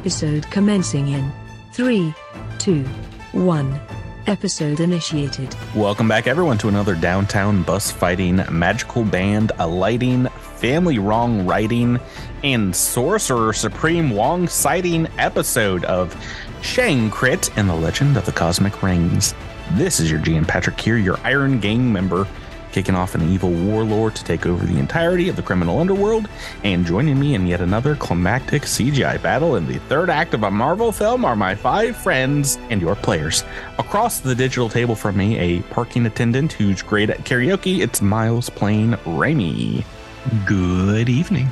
Episode commencing in 3, 2, 1. Episode initiated. Welcome back, everyone, to another downtown bus fighting, magical band, alighting, family wrong writing, and sorcerer supreme Wong sighting episode of Shang Crit and the Legend of the Cosmic Rings. This is your GM Patrick here, your Iron Gang member, kicking off an evil warlord to take over the entirety of the criminal underworld, and joining me in yet another climactic CGI battle in the third act of a Marvel film are my five friends and your players. Across the digital table from me, a parking attendant who's great at karaoke, it's Miles Plain Raimi. Good evening.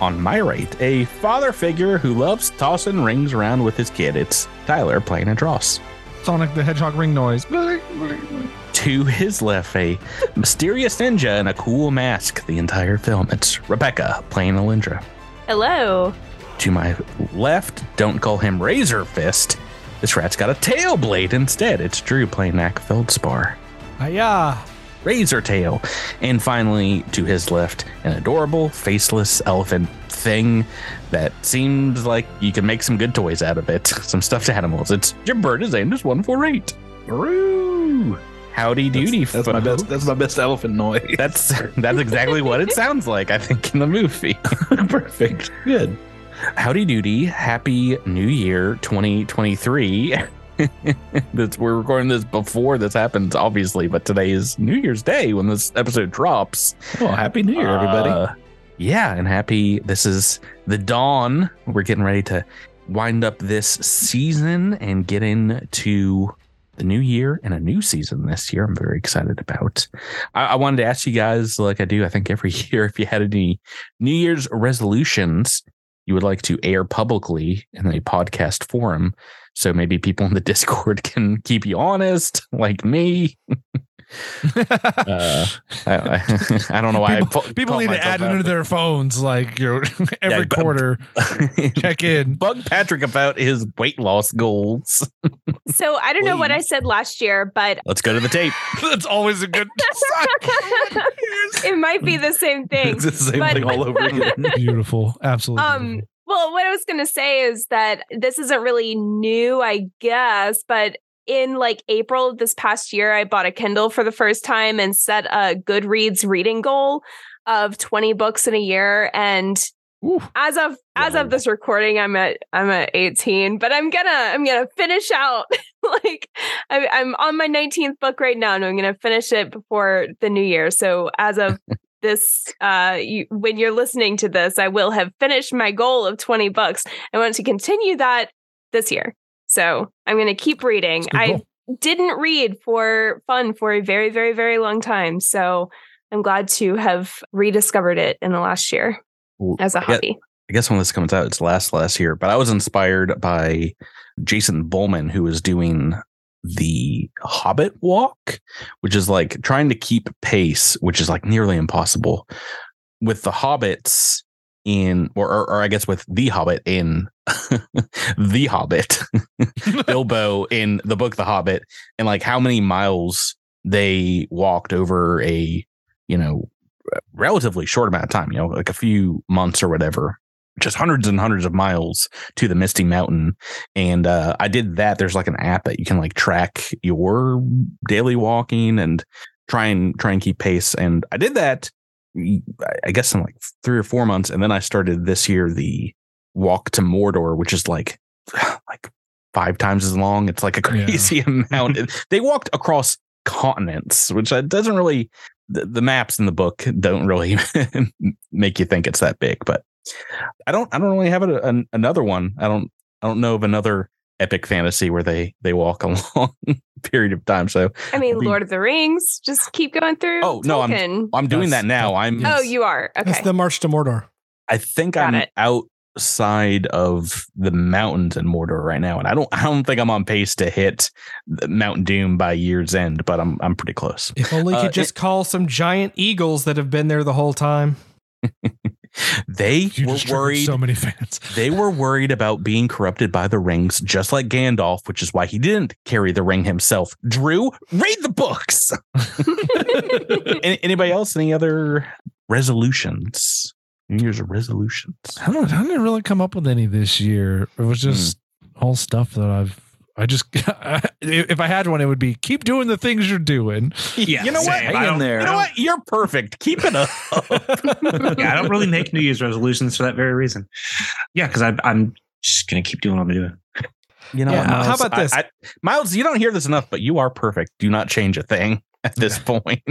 On my right, a father figure who loves tossing rings around with his kid. It's Tyler playing a dross. Sonic the Hedgehog ring noise. To his left, a mysterious ninja in a cool mask the entire film. It's Rebecca playing Alindra. Hello. To my left, don't call him Razor Fist. This rat's got a tail blade instead. It's Drew playing Knack Feldspar. Hiya. Razor Tail. And finally, to his left, an adorable, faceless elephant thing that seems like you can make some good toys out of it. Some stuffed animals. It's Jim Bird Burgess Andis 148. Roo! Howdy doody, That's my best. That's my best elephant noise. That's that's exactly what it sounds like, I think, in the movie. perfect. Good. Howdy doody, happy new year 2023. That's we're recording this before this happens, obviously, but today is New Year's Day when this episode drops. Well, happy New Year, everybody. Uh, yeah, and happy. This is the dawn. We're getting ready to wind up this season and get into the new year and a new season this year. I'm very excited about. I, I wanted to ask you guys, like I do, I think every year, if you had any New Year's resolutions you would like to air publicly in a podcast forum. So maybe people in the Discord can keep you honest, like me. uh, I, I, I don't know why people, I pu- people need to add it out. into their phones, like you know, every Yeah, but- quarter. Check in. Bug Patrick about his weight loss goals. So I don't know what I said last year, but Let's go to the tape. That's always a good it might be the same thing. It's the same But- thing all over again. Beautiful. Absolutely. Um, beautiful. well, what I was going to say is that this isn't really new, I guess, but in like April of this past year, I bought a Kindle for the first time and set a Goodreads reading goal of 20 books in a year. And Ooh. as of as Wow. of this recording, I'm at I'm at 18, but I'm gonna I'm gonna finish out like I, I'm on my 19th book right now, and I'm gonna finish it before the new year. So as of this uh you, when you're listening to this i will have finished my goal of 20 books i want to continue that this year so i'm going to keep reading i didn't read for fun for a very very very long time so i'm glad to have rediscovered it in the last year Well, as a I guess- hobby I guess when this comes out, it's last last year. But I was inspired by Jason Bowman, who was doing the Hobbit walk, which is like trying to keep pace, which is like nearly impossible with the hobbits in, or, or, or I guess with the Hobbit in the Hobbit, Bilbo in the book The Hobbit, and like how many miles they walked over a, you know, relatively short amount of time, you know, like a few months or whatever, just hundreds and hundreds of miles to the Misty Mountain. And uh, I did that. There's like an app that you can like track your daily walking and try and try and keep pace. And I did that, I- guess, in like three or four months. And then I started this year the walk to Mordor, which is like like five times as long. It's like a Yeah. crazy amount. they walked across continents, which doesn't really the, the maps in the book don't really make you think it's that big. But I don't I don't really have a, an, another one. I don't I don't know of another epic fantasy where they they walk a long period of time. So i mean Be- lord of the rings just keep going through Oh, no, I'm- I'm doing That's- that now. that- I'm yeah. oh you are That's okay the March to Mordor. I think Got I'm it. outside of the mountains in Mordor right now, and I don't I don't think I'm on pace to hit the Mount Doom by year's end, but I'm I'm pretty close. If only you Uh, could just call some giant eagles that have been there the whole time. They You were worried. so many fans. they were worried about being corrupted by the rings, just like Gandalf, which is why he didn't carry the ring himself. Drew, read the books. Any- Anybody else? Any other resolutions? New Year's resolutions. I don't. I didn't really come up with any this year. It was hmm. just all stuff that I've. I just. if I had one, it would be keep doing the things you're doing. Yeah, you know what? same. Hang in there. You know what? You're perfect. Keep it up. yeah, I don't really make New Year's resolutions for that very reason. Yeah, because I'm just gonna keep doing what I'm doing. You know, Yeah, what, how about this? I, I, Miles, you don't hear this enough, but you are perfect. Do not change a thing at this point.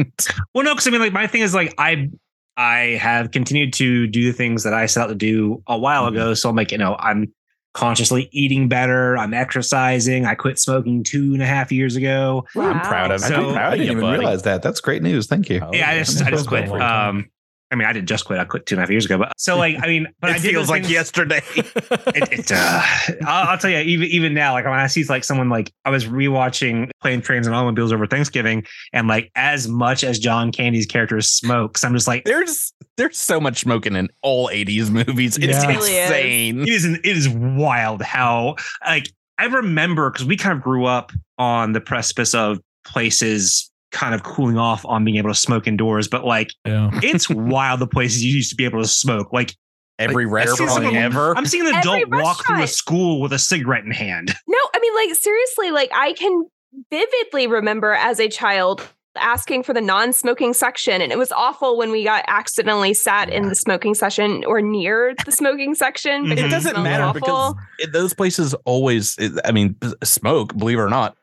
Well, no, because I mean, like my thing is like I I have continued to do the things that I set out to do a while Mm-hmm. ago. So I'm like, you know, I'm consciously eating better. I'm exercising. I quit smoking two and a half years ago. I'm proud of. So- I'm proud I didn't you, even buddy. realize that. That's great news. Thank you. Oh, yeah, I just I just quit. Um, I mean, I didn't just quit. I quit two and a half years ago. But so like, I mean, but it I did feels like things- yesterday. it, it uh, I'll, I'll tell you, even even now, like when I see like someone like I was rewatching Plane, Trains, and Automobiles over Thanksgiving, and like as much as John Candy's character smokes, I'm just like, there's there's so much smoking in all 80s movies. It's Yeah. It really is. insane. it is it is wild how like I remember because we kind of grew up on the precipice of places kind of cooling off on being able to smoke indoors, but like Yeah. it's wild the places you used to be able to smoke. Like Every Like, I've restaurant some of- ever. I'm seeing an adult walk through a school with a cigarette in hand. No, I mean, like, seriously, like, I can vividly remember as a child asking for the non smoking section. And it was awful when we got accidentally sat in the smoking section or near the smoking section. It because it doesn't smelled matter awful. because it, those places always i mean smoke believe it or not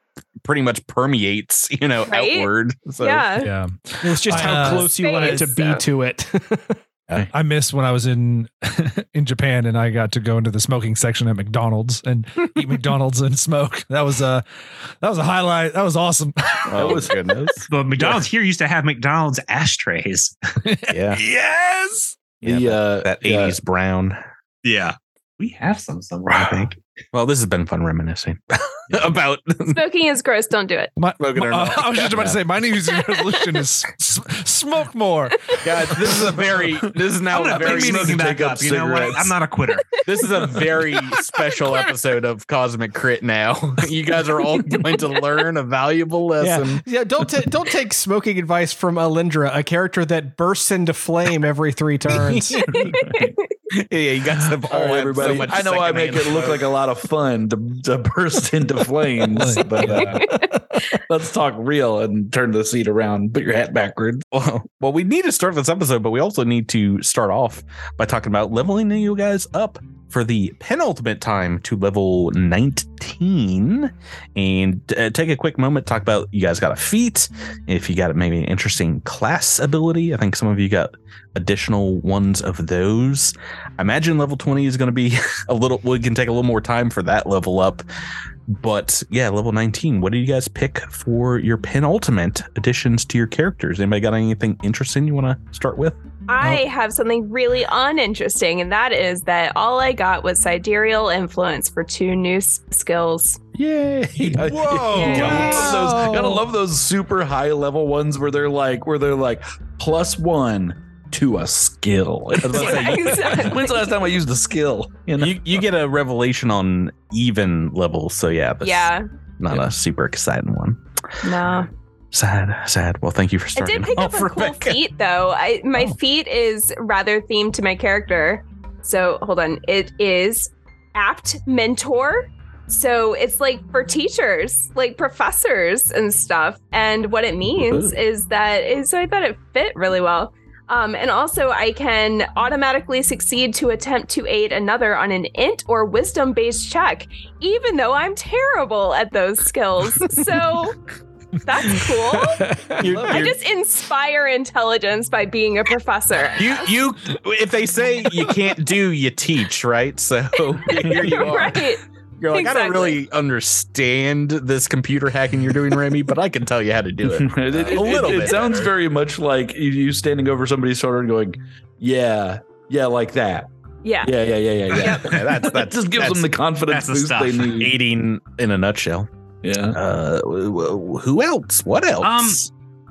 pretty much permeates you know Right? outward so yeah. Yeah. It's just how uh, close you wanted to be so- to it. I miss when I was in in Japan and I got to go into the smoking section at McDonald's and eat McDonald's and smoke. That was a that was a highlight. That was awesome. oh was- goodness But McDonald's here used to have McDonald's ashtrays. yeah yes. Yeah, the, uh, that yeah. 80s brown Yeah. We have some somewhere, I think. Well this has been fun reminiscing about Smoking is gross. Don't do it. My, my- uh. I was just about to say my New Year's resolution is s- smoke more. guys this is a very this is now I'm a gonna very pick smoking back up up. You know what? I'm not a quitter. this is a very special episode of cosmic crit now you guys are all going to learn a valuable lesson yeah, yeah. Don't ta- don't take smoking advice from Alindra, a character that bursts into flame every three turns. yeah, you guys have all All right, everybody. so much I know I make it look like a lot of fun to, to burst into flames, but uh, let's talk real and turn the seat around. Put your hat backwards. Well, well, we need to start this episode, but we also need to start off by talking about leveling you guys up for the penultimate time to level 19 and uh, take a quick moment talk about you guys got a feat. If you got maybe an interesting class ability i think some of you got additional ones of those. I imagine level 20 is going to be a little we can take a little more time for that level up but yeah level 19 what do you guys pick for your penultimate additions to your characters anybody got anything interesting you want to start with I oh. have something really uninteresting, and that is that all I got was sidereal influence for two new s- skills. Yay! Whoa. Gotta, love those, gotta love those super high level ones where they're like, where they're like plus one to a skill. I was about to say, Exactly. When's the last time I used a skill? You know? you, you get a revelation on even levels so yeah that's Yeah, not Yeah. a super exciting one no. sad sad well thank you for starting. I did pick oh, up off, a cool feat though. I my Oh. feat is rather themed to my character. So hold on. It is apt mentor. So it's like for teachers, like professors and stuff. And what it means is that is so I thought it fit really well. Um, and also, I can automatically succeed to attempt to aid another on an int or wisdom based check, even though I'm terrible at those skills. So that's cool. You- I you're- just inspire intelligence by being a professor. you you if they say you can't do you teach right so here you are right. You're like i don't really understand this computer hacking you're doing remy but i can tell you how to do it it, it- a little it- it sounds better. very much like you, you standing over somebody's shoulder and going, "Yeah, yeah, like that. Yeah. Yeah, yeah, yeah, yeah, yeah." Yeah, that's that that's just gives them the confidence that's the boost they need. aiding in a nutshell Yeah. uh w- w- who else what else Um,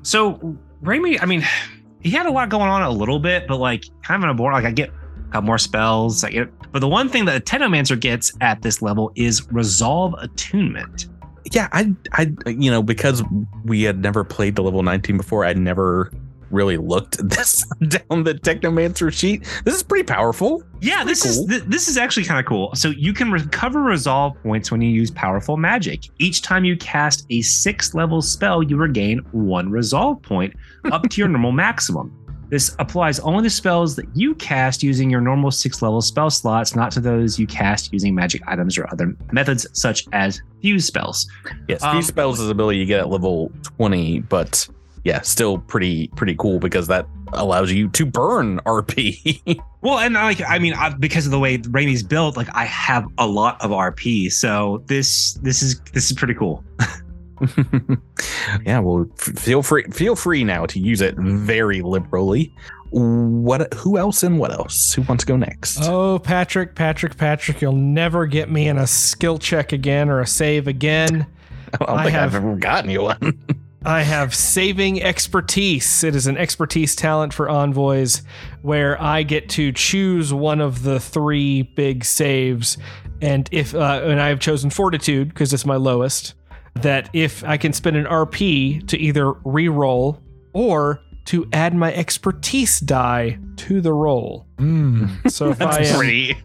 So Raimi, I mean, he had a lot going on a little bit, but like kind of in a board. Like I get got more spells. But the one thing that a Technomancer gets at this level is resolve attunement. yeah i i you know because we had never played the level 19 before i never really looked this down the Technomancer sheet. This is pretty powerful. Yeah, this cool. is th- this is actually kind of cool. So you can recover resolve points when you use powerful magic. Each time you cast a six level spell, you regain one resolve point up to your normal maximum. This applies only to spells that you cast using your normal six level spell slots, not to those you cast using magic items or other methods such as fuse spells. Yes, Um, fuse spells is an ability you get at level 20, but yeah, still pretty pretty cool because that allows you to burn RP. Well, and like I mean, I, because of the way Raimi's built, like I have a lot of RP, so this this is this is pretty cool. yeah, well, f- feel free feel free now to use it very liberally. What? Who else and what else? Who wants to go next? Oh, Patrick, Patrick, Patrick, you'll never get me in a skill check again or a save again. I don't I think have- I've ever gotten you one. I have saving expertise. It is an expertise talent for envoys where I get to choose one of the three big saves. And if uh, and I have chosen fortitude because it's my lowest, that if I can spend an RP to either re-roll or to add my expertise die to the roll. Mm. So if I am pretty.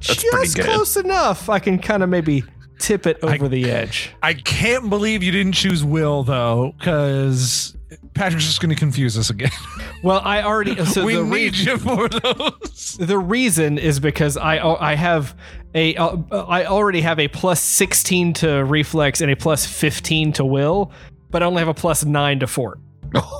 Just close enough, I can kind of maybe tip it over the edge. I can't believe you didn't choose Will though, because Patrick's just going to confuse us again. Well, I already so we the need re- you for those. The reason is because I I have a uh, I already have a plus 16 to reflex and a plus 15 to will, but I only have a plus 9 to fort.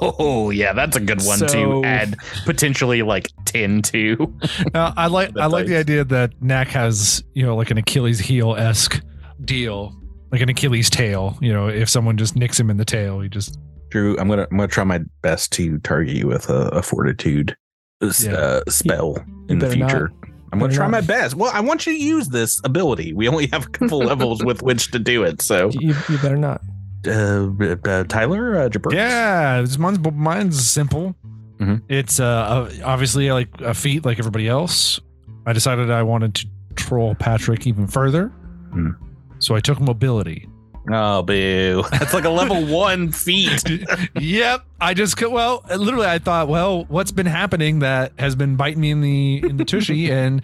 Oh yeah, that's a good one So- to add potentially like ten to. Uh, I like The I like the idea that Knack has you know like an Achilles heel esque deal, like an Achilles tail. You know, if someone just nicks him in the tail, he just Drew, I'm gonna I'm gonna try my best to target you with a, a fortitude uh, Yeah. uh, spell in the better not. future. I'm gonna try not. my best. Well, I want you to use this ability. We only have a couple levels with which to do it. So, You, you better not. uh, uh, Tyler, uh, Jabber? yeah. it's- Mine's mine's simple. Mhm. It's uh obviously like a feat like everybody else. I decided I wanted to troll Patrick even further, Hmm. so I took mobility. Oh, boo! That's like a level one feat. yep. I just could. Well, literally, I thought, well, what's been happening that has been biting me in the in the tushy, and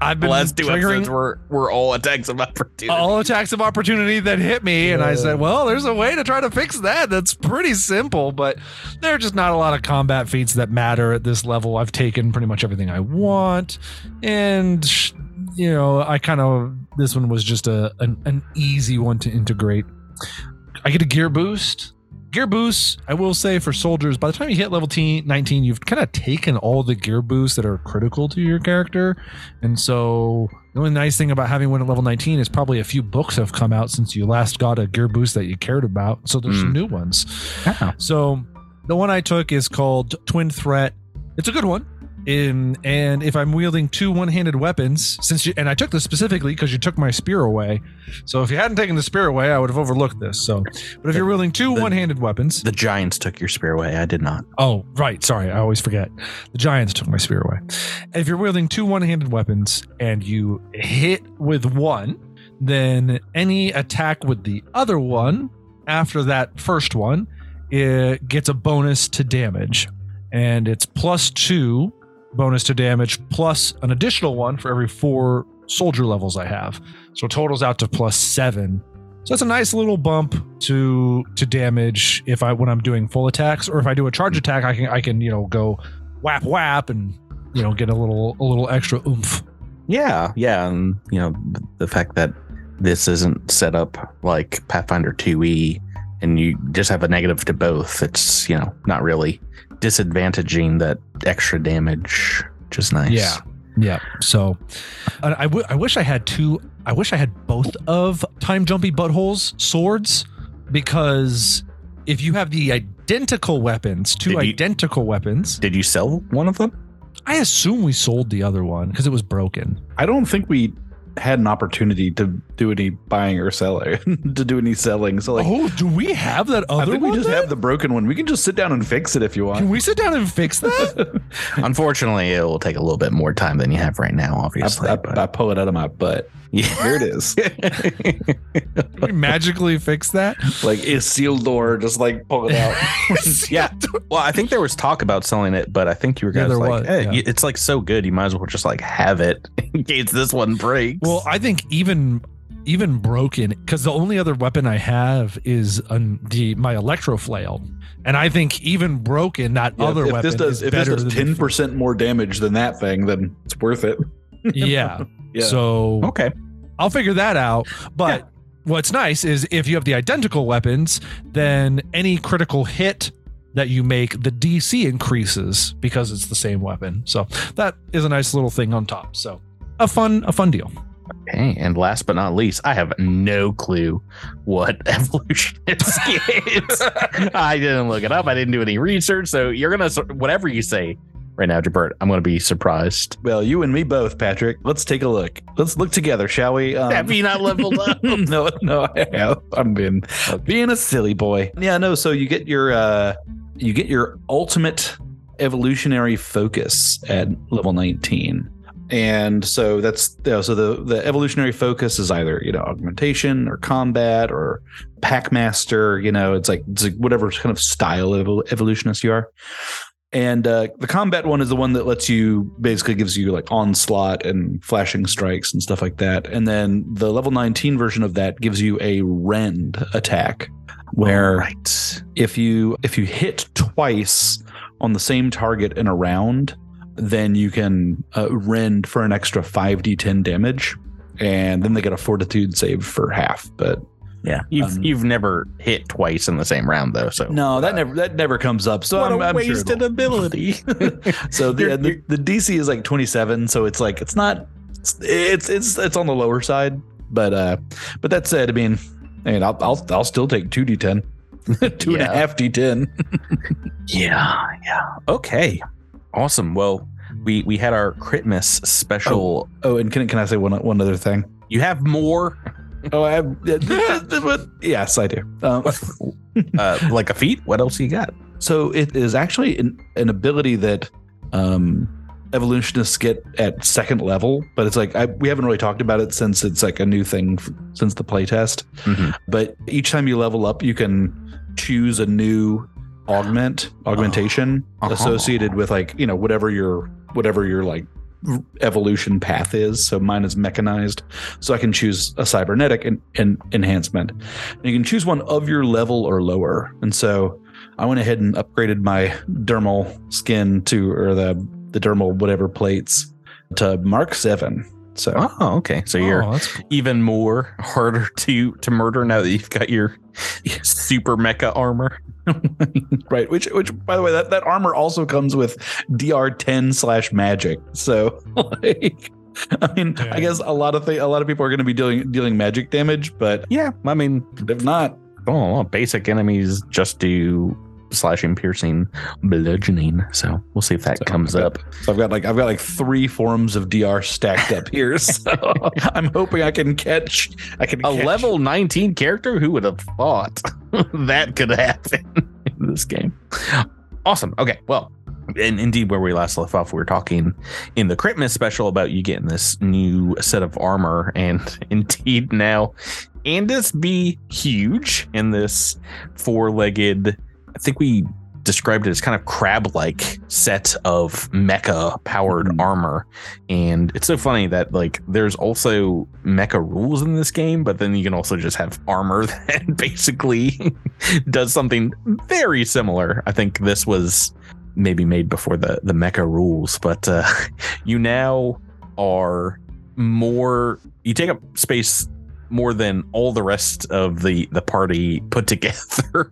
I've The been last two triggering episodes were were all attacks of opportunity. all attacks of opportunity that hit me, and I said, well, there's a way to try to fix that. That's pretty simple, but there are just not a lot of combat feats that matter at this level. I've taken pretty much everything I want, and you know, I kind of this one was just a an, an easy one to integrate. I get a gear boost. Gear boosts, I will say for soldiers, by the time you hit level T 19, you've kind of taken all the gear boosts that are critical to your character. And so the only nice thing about having one at level 19 is probably a few books have come out since you last got a gear boost that you cared about. So there's some hmm. new ones. Yeah. So the one I took is called Twin Threat. It's a good one. In and if I'm wielding two one-handed weapons, since you and I took this specifically because you took my spear away. So if you hadn't taken the spear away, I would have overlooked this. So, but if you're wielding two the- one-handed weapons, The Giants took your spear away. I did not. Oh, right. Sorry. I always forget. The Giants took my spear away. If you're wielding two one handed weapons and you hit with one, then any attack with the other one after that first one it gets a bonus to damage. And it's plus two bonus to damage plus an additional one for every four soldier levels I have. So totals out to plus seven. So that's a nice little bump to to damage if I when I'm doing full attacks, or if I do a charge attack, I can I can you know go whap whap and you know get a little a little extra oomph. Yeah, yeah, and you know the fact that this isn't set up like Pathfinder 2e, and you just have a negative to both. It's you know not really disadvantaging that extra damage, which is nice. Yeah. Yeah. So I, I, w- I wish I had two. I wish I had both of time jumpy buttholes swords because if you have the identical weapons, two Did you- identical weapons, Did you sell one of them? I assume we sold the other one because it was broken. I don't think we had an opportunity to do any buying or selling, to do any selling. So like, oh, do we have that other? I think one? we just then? have the broken one. We can just sit down and fix it if you want. Can we sit down and fix that? Unfortunately, it will take a little bit more time than you have right now. Obviously, I, but- I pull it out of my butt. Yeah. There it is. Can we magically fix that? like a sealed door, just like pull it out. yeah. Well, I think there was talk about selling it, but I think you were Yeah, guys there like, was, hey, yeah. it's like so good, you might as well just like have it in case this one breaks. Well, I think even even broken because the only other weapon I have is um, the my electro flail, and I think even broken that Yeah, other if weapon this does if this does ten percent more damage than that thing, then it's worth it. Yeah. Yeah. So okay. I'll figure that out. But what's nice is if you have the identical weapons, then any critical hit that you make, the DC increases because it's the same weapon. So that is a nice little thing on top. So a fun, a fun deal. Okay. And last but not least, I have no clue what evolutionist is. I didn't look it up. I didn't do any research. So you're gonna whatever you say right now, Jabert, I'm gonna be surprised. Well, you and me both, Patrick. Let's take a look. Let's look together, shall we? Um, Have you not leveled up? no, no, I have. I'm being being a silly boy. Yeah, no. So you get your uh you get your ultimate evolutionary focus at level 19. And so that's you know, so the the evolutionary focus is either you know augmentation or combat or pack master. You know, it's like, it's like whatever kind of style of evolutionist you are. And uh, the combat one is the one that lets you basically gives you like onslaught and flashing strikes and stuff like that. And then the level 19 version of that gives you a rend attack where right. if you if you hit twice on the same target in a round, then you can uh, rend for an extra 5d10 damage. And then they get a fortitude save for half. But Yeah. You've Um, you've never hit twice in the same round though. So no, that never that never comes up. So what I'm, a I'm wasted it'll- ability. so the, You're- the the DC is like 27, so it's like it's not it's it's it's, it's on the lower side. But uh, but that said, I mean, I mean, I'll I'll, I'll still take two D10, two and a half D10. Yeah, yeah. Okay. Awesome. Well, we we had our Christmas special. Oh, and can can I say one one other thing? You have more Oh, I have. yes, I do. Um, uh like a feat? What else you got? so it is actually an, an ability that um, evolutionists get at second level, but it's like I, we haven't really talked about it since it's like a new thing f- since the playtest. Mhm. But each time you level up, you can choose a new augment augmentation Uh-huh. associated with like you know whatever your whatever your like evolution path is. So mine is mechanized, so I can choose a cybernetic and, and enhancement. And you can choose one of your level or lower. And so I went ahead and upgraded my dermal skin to or the the dermal whatever plates to Mark Seven. So Oh, okay. So you're Oh, that's cool. even more harder to to murder now that you've got your super mecha armor. right, which which by the way, that, that armor also comes with DR ten slash magic. So like I mean, Yeah. I guess a lot of th- a lot of people are going to be dealing dealing magic damage, but Yeah, I mean, if not, oh, basic enemies just do slashing, piercing, bludgeoning. So we'll see if that So, comes up. So I've got like I've got like three forms of DR stacked up here. So I'm hoping I can catch I can A catch- level 19 character? Who would have thought that could happen in this game? Awesome. Okay. Well, and indeed, where we last left off, we were talking in the Critmas special about you getting this new set of armor. And indeed, now Andis be huge in this four legged, I think we described it as kind of crab like set of mecha powered Mhm. armor. And it's so funny that like there's also mecha rules in this game, but then you can also just have armor that basically does something very similar. I think this was maybe made before the the mecha rules, but uh, you now are more you take up space more than all the rest of the the party put together.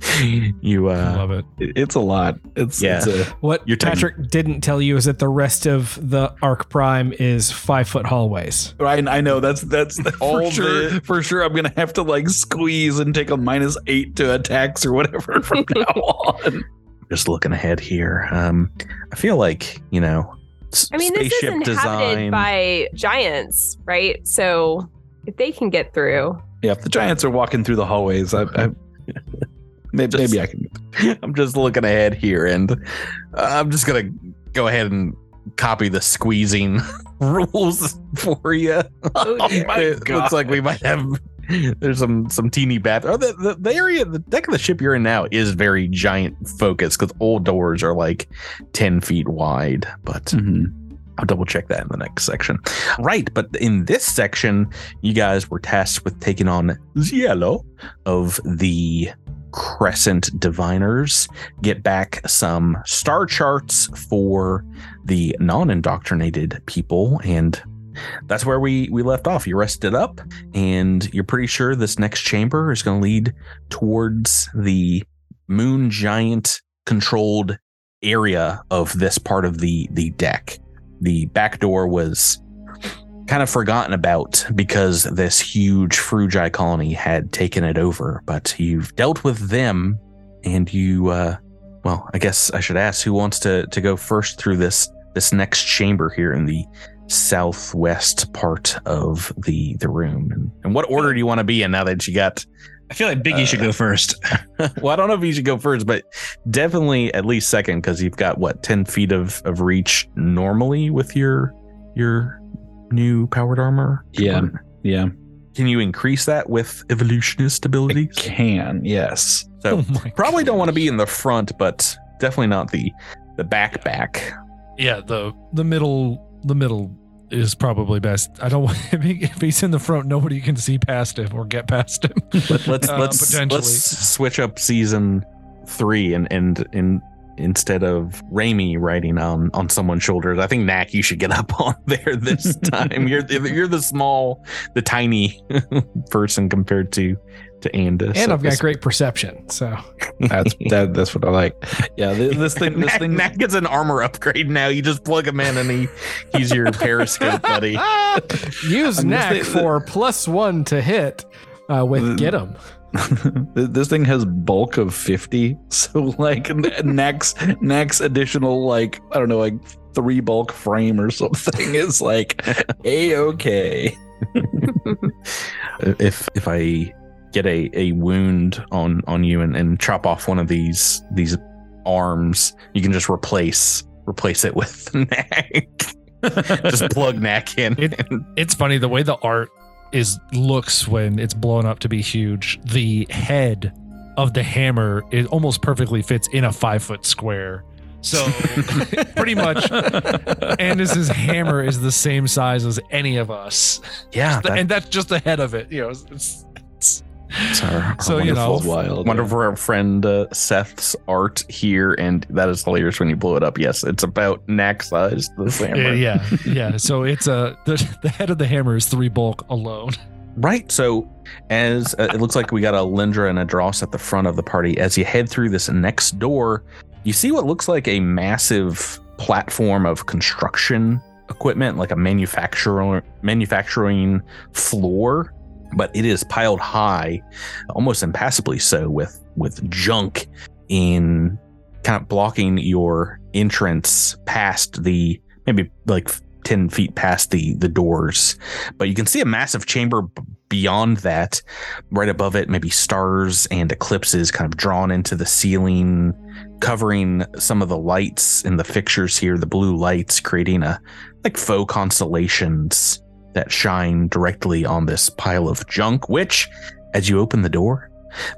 you uh love it. It- It's a lot. It's Yeah. It's a, What You're taking- Patrick didn't tell you is that the rest of the Arc Prime is five foot hallways. I, I know that's that's All for sure. the- For sure, I'm gonna have to like squeeze and take a minus eight to attacks or whatever from now on. just looking ahead here. Um I feel like, you know, s- I mean, this is spaceship inhabited design. by giants, right? So if they can get through, Yeah, if the giants are walking through the hallways, I, I maybe, Just- maybe I can. I'm just looking ahead here, and uh, I'm just gonna go ahead and copy the squeezing rules for you. Oh, my it God. looks like we might have. There's some some teeny bath. Oh, the, the the area, the deck of the ship you're in now is very giant focus because all doors are like ten feet wide. But Mhm. I'll double check that in the next section. Right, but in this section, you guys were tasked with taking on the of the Crescent Diviners, get back some star charts for the non-indoctrinated people, and that's where we we left off. You rested up, and you're pretty sure this next chamber is going to lead towards the moon giant controlled area of this part of the the deck the back door was kind of forgotten about because this huge Frugi colony had taken it over. But you've dealt with them, and you, uh, well, I guess I should ask who wants to to go first through this this next chamber here in the southwest part of the the room. And, and what order do you want to be in now that you got? I feel like Biggie should go first. well, I don't know if you should go first, but definitely at least second because you've got what ten feet of of reach normally with your your new powered armor. Yeah. Or Yeah. Can you increase that with evolutionist It abilities? can, yes. So Oh probably God. don't want to be in the front, but definitely not the the back back. Yeah, the the middle the middle is probably best. I don't want if, he, if he's in the front, nobody can see past him or get past him. Let, let's Uh, let's let's switch up season three and and and instead of Raimi riding on on someone's shoulders, I think Knack you should get up on there this time. you're the- you're the small, the tiny person compared to to Andis. And So I've got this- great perception. So That's that, that's what I like. Yeah, this, this thing this Knack, thing Knack gets an armor upgrade now. You just plug him in and he he's your periscope buddy. use I'm knack for plus one to hit uh, with The- get 'em. this thing has bulk of 50 so like next next additional like i don't know like three bulk frame or something is like a okay if if I get a, a wound on on you and, and chop off one of these these arms, you can just replace replace it with the neck just plug neck in. It- it's funny the way the art is looks when it's blown up to be huge. The head of the hammer it almost perfectly fits in a five foot square. So pretty much Andis's hammer is the same size as any of us. yeah, The- and that's just the head of it. You know, it's, it's that's our, our So, you know, wonderful, wild wonderful friend uh, Seth's art here, and that is hilarious when you blow it up. Yes, it's about Knack size. The yeah, hammer. yeah, yeah. So it's a the, the head of the hammer is three bulk alone. Right. So, as uh, it looks like we got Alindra and a Dross at the front of the party, as you head through this next door, you see what looks like a massive platform of construction equipment, like a manufacturer manufacturing floor, but it is piled high, almost impassably so, with with junk in kind of blocking your entrance past the maybe like 10 feet past the the doors. But you can see a massive chamber beyond that. Right above it maybe stars and eclipses kind of drawn into the ceiling covering some of the lights in the fixtures here the blue lights creating a like faux constellations that shine directly on this pile of junk which as you open the door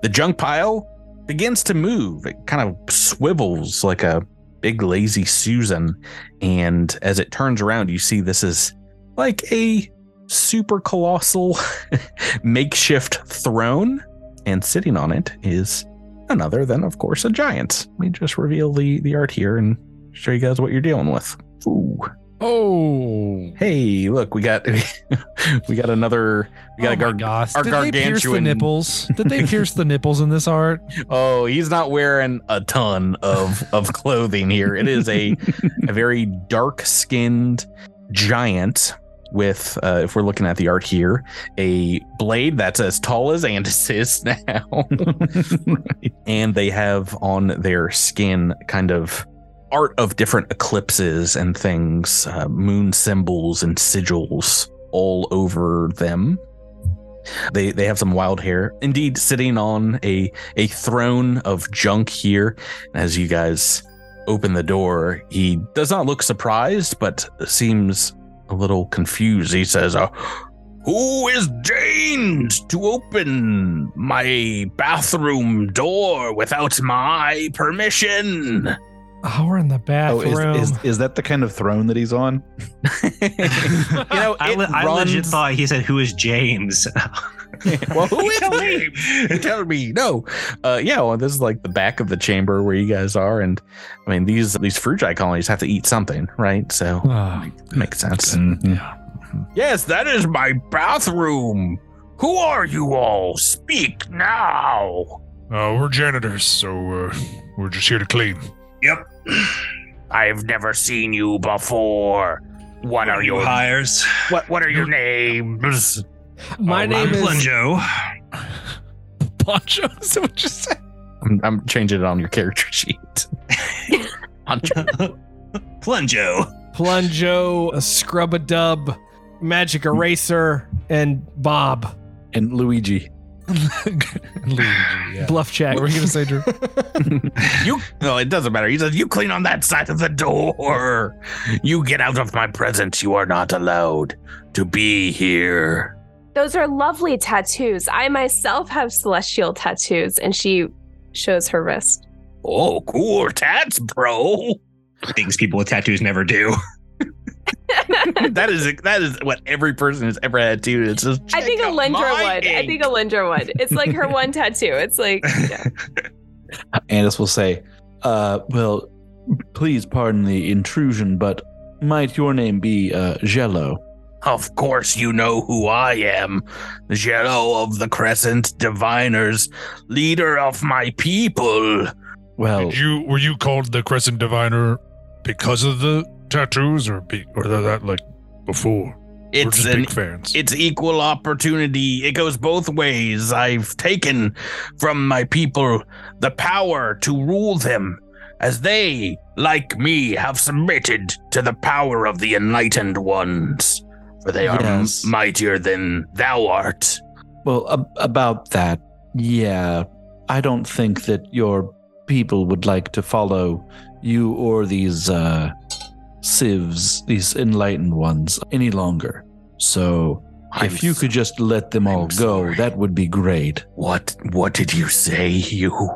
the junk pile begins to move it kind of swivels like a big lazy susan and as it turns around you see this is like a super colossal makeshift throne, and sitting on it is none other than, of course, a giant. Let me just reveal the the art here and show you guys what you're dealing with. Ooh. Oh, Hey, look, we got we got another we got oh a gar- my gosh! our Did they pierce the nipples? Did they pierce the nipples in this art? Oh, he's not wearing a ton of of clothing here. It is a a very dark skinned giant with uh, if we're looking at the art here, a blade that's as tall as Andis is now. and they have on their skin kind of art of different eclipses and things, uh, moon symbols and sigils all over them. They they have some wild hair. Indeed, sitting on a a throne of junk here. As you guys open the door, he does not look surprised, but seems a little confused. He says, uh, Who is James to open my bathroom door without my permission? Oh, we're in the Oh, bathroom. is, is, is that the kind of throne that he's on? you know, I, it le- I legit thought he said, "Who is James?" well, who is Tell me. James? Tell me. No. Uh, yeah, well, this is like the back of the chamber where you guys are. And I mean, these these Frugi colonies have to eat something, right? So Ah, makes sense. yeah. Yes, that is my bathroom. Who are you all? Speak now. Uh, we're janitors, so uh, we're just here to clean. Yep. I've never seen you before. What are your hires? what what are your names? My Oh, name I'm is Plunjo. Poncho. Is that what you said? I'm, I'm changing it on your character sheet. Hunter. Plunjo. Plunjo, a Scrub a Dub, Magic Eraser, and Bob. And Luigi. Luigi, yeah. Bluff check. What were you gonna say, Drew? you no, it doesn't matter. He says, You clean on that side of the door. You get out of my presence. You are not allowed to be here. Those are lovely tattoos. I myself have celestial tattoos, and she shows her wrist. Oh, cool tats, bro. Things people with tattoos never do. that is that is what every person has ever had too. It's just I think check out Alindra my would. I ink. think Alindra would. It's like her one tattoo. It's like, yeah. Andis will say, uh, well, please pardon the intrusion, but might your name be uh, Jello? Of course, you know who I am. Jello of the Crescent Diviners, leader of my people. Well, Did you were you called the Crescent Diviner because of the tattoos, or be, or that like before? It's an big fans. it's equal opportunity. It goes both ways. I've taken from my people the power to rule them, as they, like me, have submitted to the power of the enlightened ones. For they are m- mightier than thou art. well, ab- about that, yeah, I don't think that your people would like to follow you or these uh, civs, these enlightened ones, any longer. So, if you could just let them all I'm go, sorry. that would be great. What what did you say? You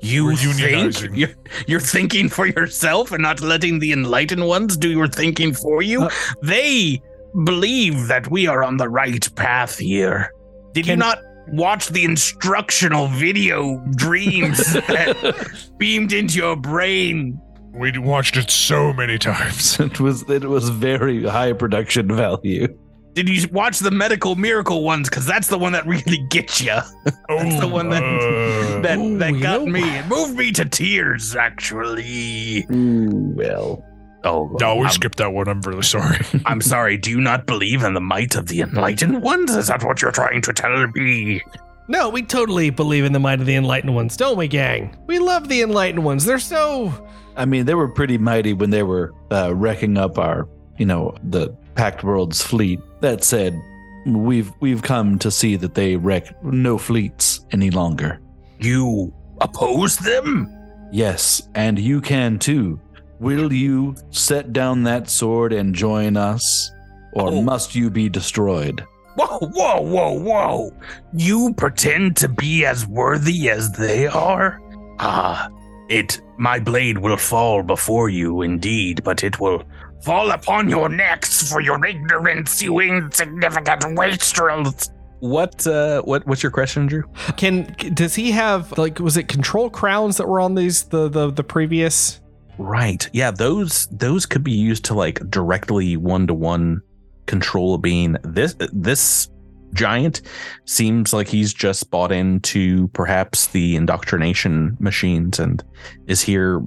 you think you're, you're thinking for yourself and not letting the enlightened ones do your thinking for you? Uh, they believe that we are on the right path here. Did you not watch the instructional video dreams that beamed into your brain? We watched it so many times. it was it was very high production value. Did you watch the medical miracle ones? Because that's the one that really gets you. That's the one that uh, that Ooh, that got know- me. It moved me to tears, actually. Ooh, well. Oh no, we I'm, skipped that one. I'm really sorry. I'm sorry. Do you not believe in the might of the enlightened ones? Is that what you're trying to tell me? No, we totally believe in the might of the enlightened ones, don't we, gang? We love the enlightened ones. They're so. I mean, they were pretty mighty when they were uh, wrecking up our, you know, the Pact Worlds fleet. That said, we've we've come to see that they wreck no fleets any longer. You oppose them? Yes, and you can too. Will you set down that sword and join us, or Oh. must you be destroyed? Whoa, whoa, whoa, whoa! You pretend to be as worthy as they are? Ah, it. My blade will fall before you, indeed, but it will fall upon your necks for your ignorance, you insignificant wastrels. What? Uh, what? What's your question, Drew? Can does he have like was it control crowns that were on these the the the previous? Right. Yeah, those those could be used to like directly one to one control a being. This this giant seems like he's just bought into perhaps the indoctrination machines and is here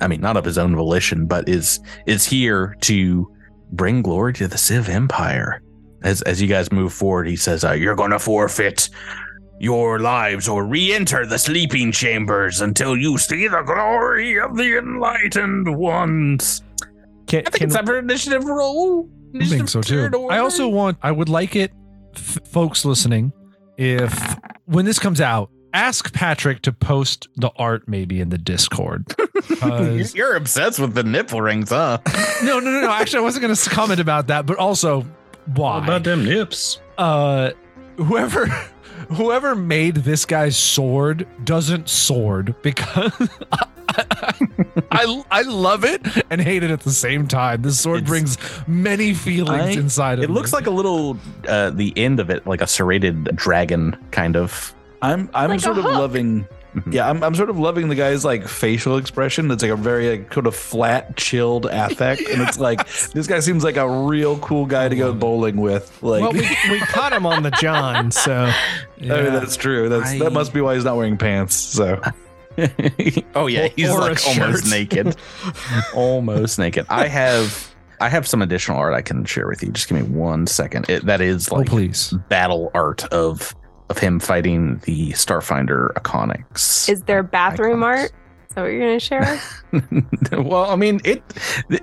I mean not of his own volition, but is is here to bring glory to the Civ Empire. As as you guys move forward, he says, uh, "You're going to forfeit your lives or re-enter the sleeping chambers until you see the glory of the enlightened ones." Can, I think can, it's time for initiative roll. I think so too. I also want. I would like it, f- folks listening, if when this comes out, ask Patrick to post the art maybe in the Discord. You're obsessed with the nipple rings, huh? no, no, no, no. Actually, I wasn't going to comment about that, but also why? About them nips? uh whoever whoever made this guy's sword doesn't sword because I, I love it and hate it at the same time. This sword It's- brings many feelings I- inside of It It looks like a little, uh, the end of it, like a serrated dragon, kind of. I'm I'm Like sort of loving. Mhm. Yeah, I'm, I'm sort of loving the guy's like facial expression. It's like a very like sort of flat, chilled affect, and it's like this guy seems like a real cool guy to go bowling with. Like, well, we, we caught him on the John, so I mean, that's true. That's I- that must be why he's not wearing pants. So oh yeah, he's or like almost naked, almost naked. I have, I have some additional art I can share with you. Just give me one second. It, that is oh like please. battle art of of him fighting the Starfinder Iconics. Is there bathroom Iconics. art? Is that what you're going to share? well, I mean, it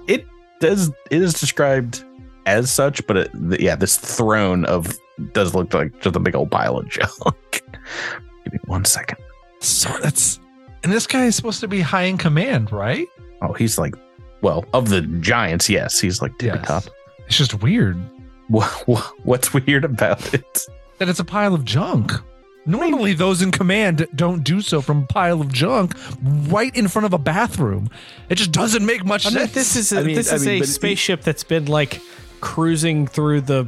it does it is described as such, but it, yeah, this throne of does look like just a big old pile of junk. Give me one second. So that's and this guy is supposed to be high in command, right? Oh, he's like, well, of the giants, yes, he's like tippy top. It's just weird What, what's weird about it? that it's a pile of junk. Normally, those in command don't do so from a pile of junk right in front of a bathroom. It just doesn't make much I mean, sense. this is a, I mean- this I is mean, a but he- spaceship that's been like cruising through the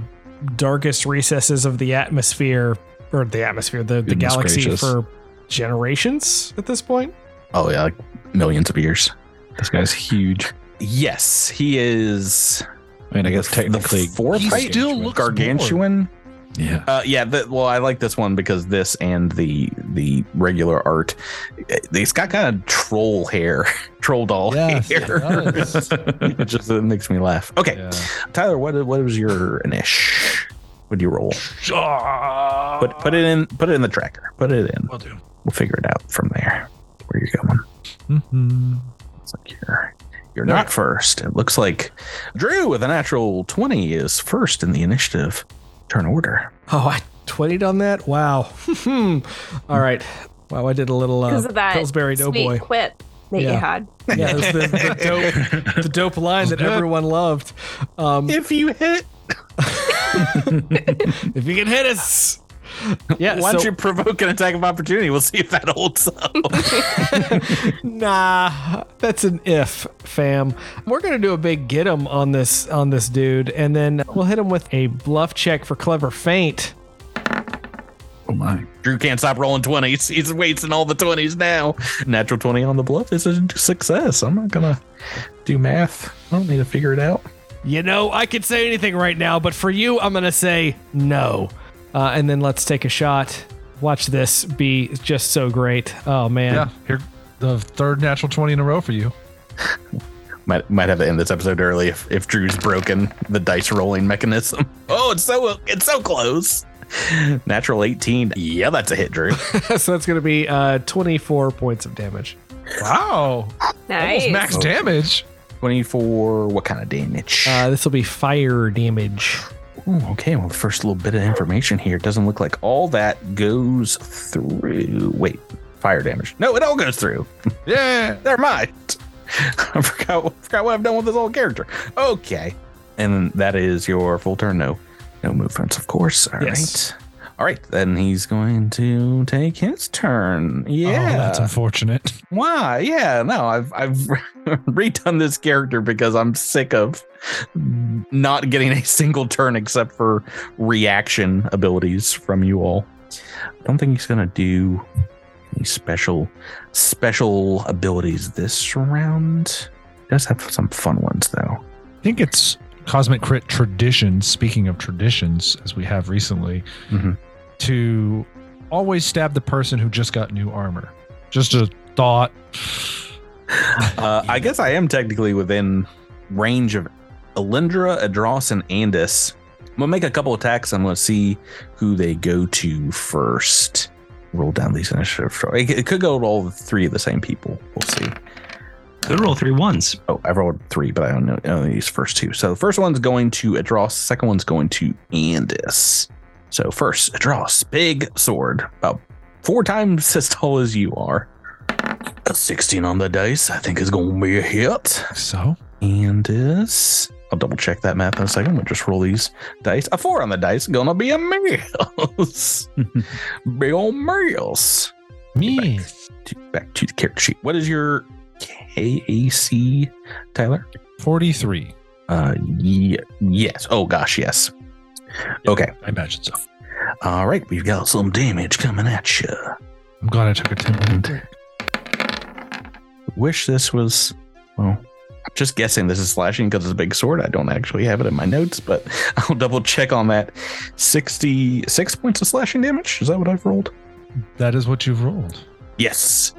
darkest recesses of the atmosphere or the atmosphere, the, the Goodness galaxy gracious. for generations at this point. Oh yeah, like millions of years. this guy's huge. Yes, he is. I mean, I guess technically, the fourth He height? still looks gargantuan. yeah. Uh, yeah, the, well, I like this one because this and the the regular art, it's got kind of troll hair, troll doll Yes, hair. does. it just it makes me laugh. Okay, Yeah. Tyler, what what was your inish? What do you roll? Put put it in put it in the tracker. Put it in. Will do. We'll figure it out from there. Where you're going? Mhm. It's like you're you're not first. It looks like Drew with a natural twenty is first in the initiative. Turn order. Oh, I twitted on that. Wow. All right. Wow, I did a little uh, Because of that Pillsbury sweet Doughboy. quip that Yeah. you had. Yeah, it was the, the dope, the dope line that everyone loved. Um, If you hit, if you can hit us, yeah. why don't you provoke an attack of opportunity? We'll see if that holds up. Nah, that's an if, fam. We're gonna do a big get him on this on this dude, and then we'll hit him with a bluff check for clever feint. Oh my. Drew can't stop rolling 20s. He's wasting all the 20s now. Natural 20 on the bluff is a success. I'm not going to do math. I don't need to figure it out. You know, I could say anything right now, but for you, I'm gonna say no. Uh, and then let's take a shot. Watch this be just so great. Oh man. Yeah, here the third natural twenty in a row for you. Might might have to end this episode early if, if Drew's broken the dice rolling mechanism. Oh, it's so it's so close. Natural 18. Yeah, that's a hit, Drew. so that's gonna be uh, 24 points of damage. Wow, Nice. almost max damage. 24. What kind of damage? Uh, this will be fire damage. Okay, well, the first little bit of information here doesn't look like all that goes through. Wait, fire damage. No, it all goes through. Yeah, Never mind. I forgot, forgot what I've done with this old character. Okay. And that is your full turn. No, no movements, of course. All right. All right. Then he's going to take his turn. Oh, Yeah. that's unfortunate. Why? Yeah. No, I've I've redone this character because I'm sick of not getting a single turn except for reaction abilities from you all. I don't think he's gonna do any special special abilities this round. He does have some fun ones though. I think it's Cosmic Crit tradition. Speaking of traditions, as we have recently, Mhm. To always stab the person who just got new armor. Just a thought. Uh, I guess I am technically within range of Alindra, Adros, and Andis. I'm gonna make a couple attacks. I'm gonna see who they go to first. Roll down these initiative. It, it could go to all three of the same people. We'll see. Good roll three ones. Oh, I rolled three, but I don't know only these first two. So the first one's going to Adros. Second one's going to Andis. So first, draw a big sword, about four times as tall as you are. A 16 on the dice, I think is going to be a hit. So And is. I'll double check that math in a second. We'll just roll these dice. A four on the dice, gonna be a mouse. Big old mouse. me. To- Back to the character sheet. What is your KAC, Tyler? 43. Uh, ye- yes. Oh gosh, yes. Okay. I imagine so. All right, we've got some damage coming at you. I'm glad I took a 10 minute break. Wish this was. Well, I'm just guessing this is slashing because it's a big sword. I don't actually have it in my notes, but I'll double check on that. Sixty-six points of slashing damage. Is that what I've rolled? That is what you've rolled. Yes.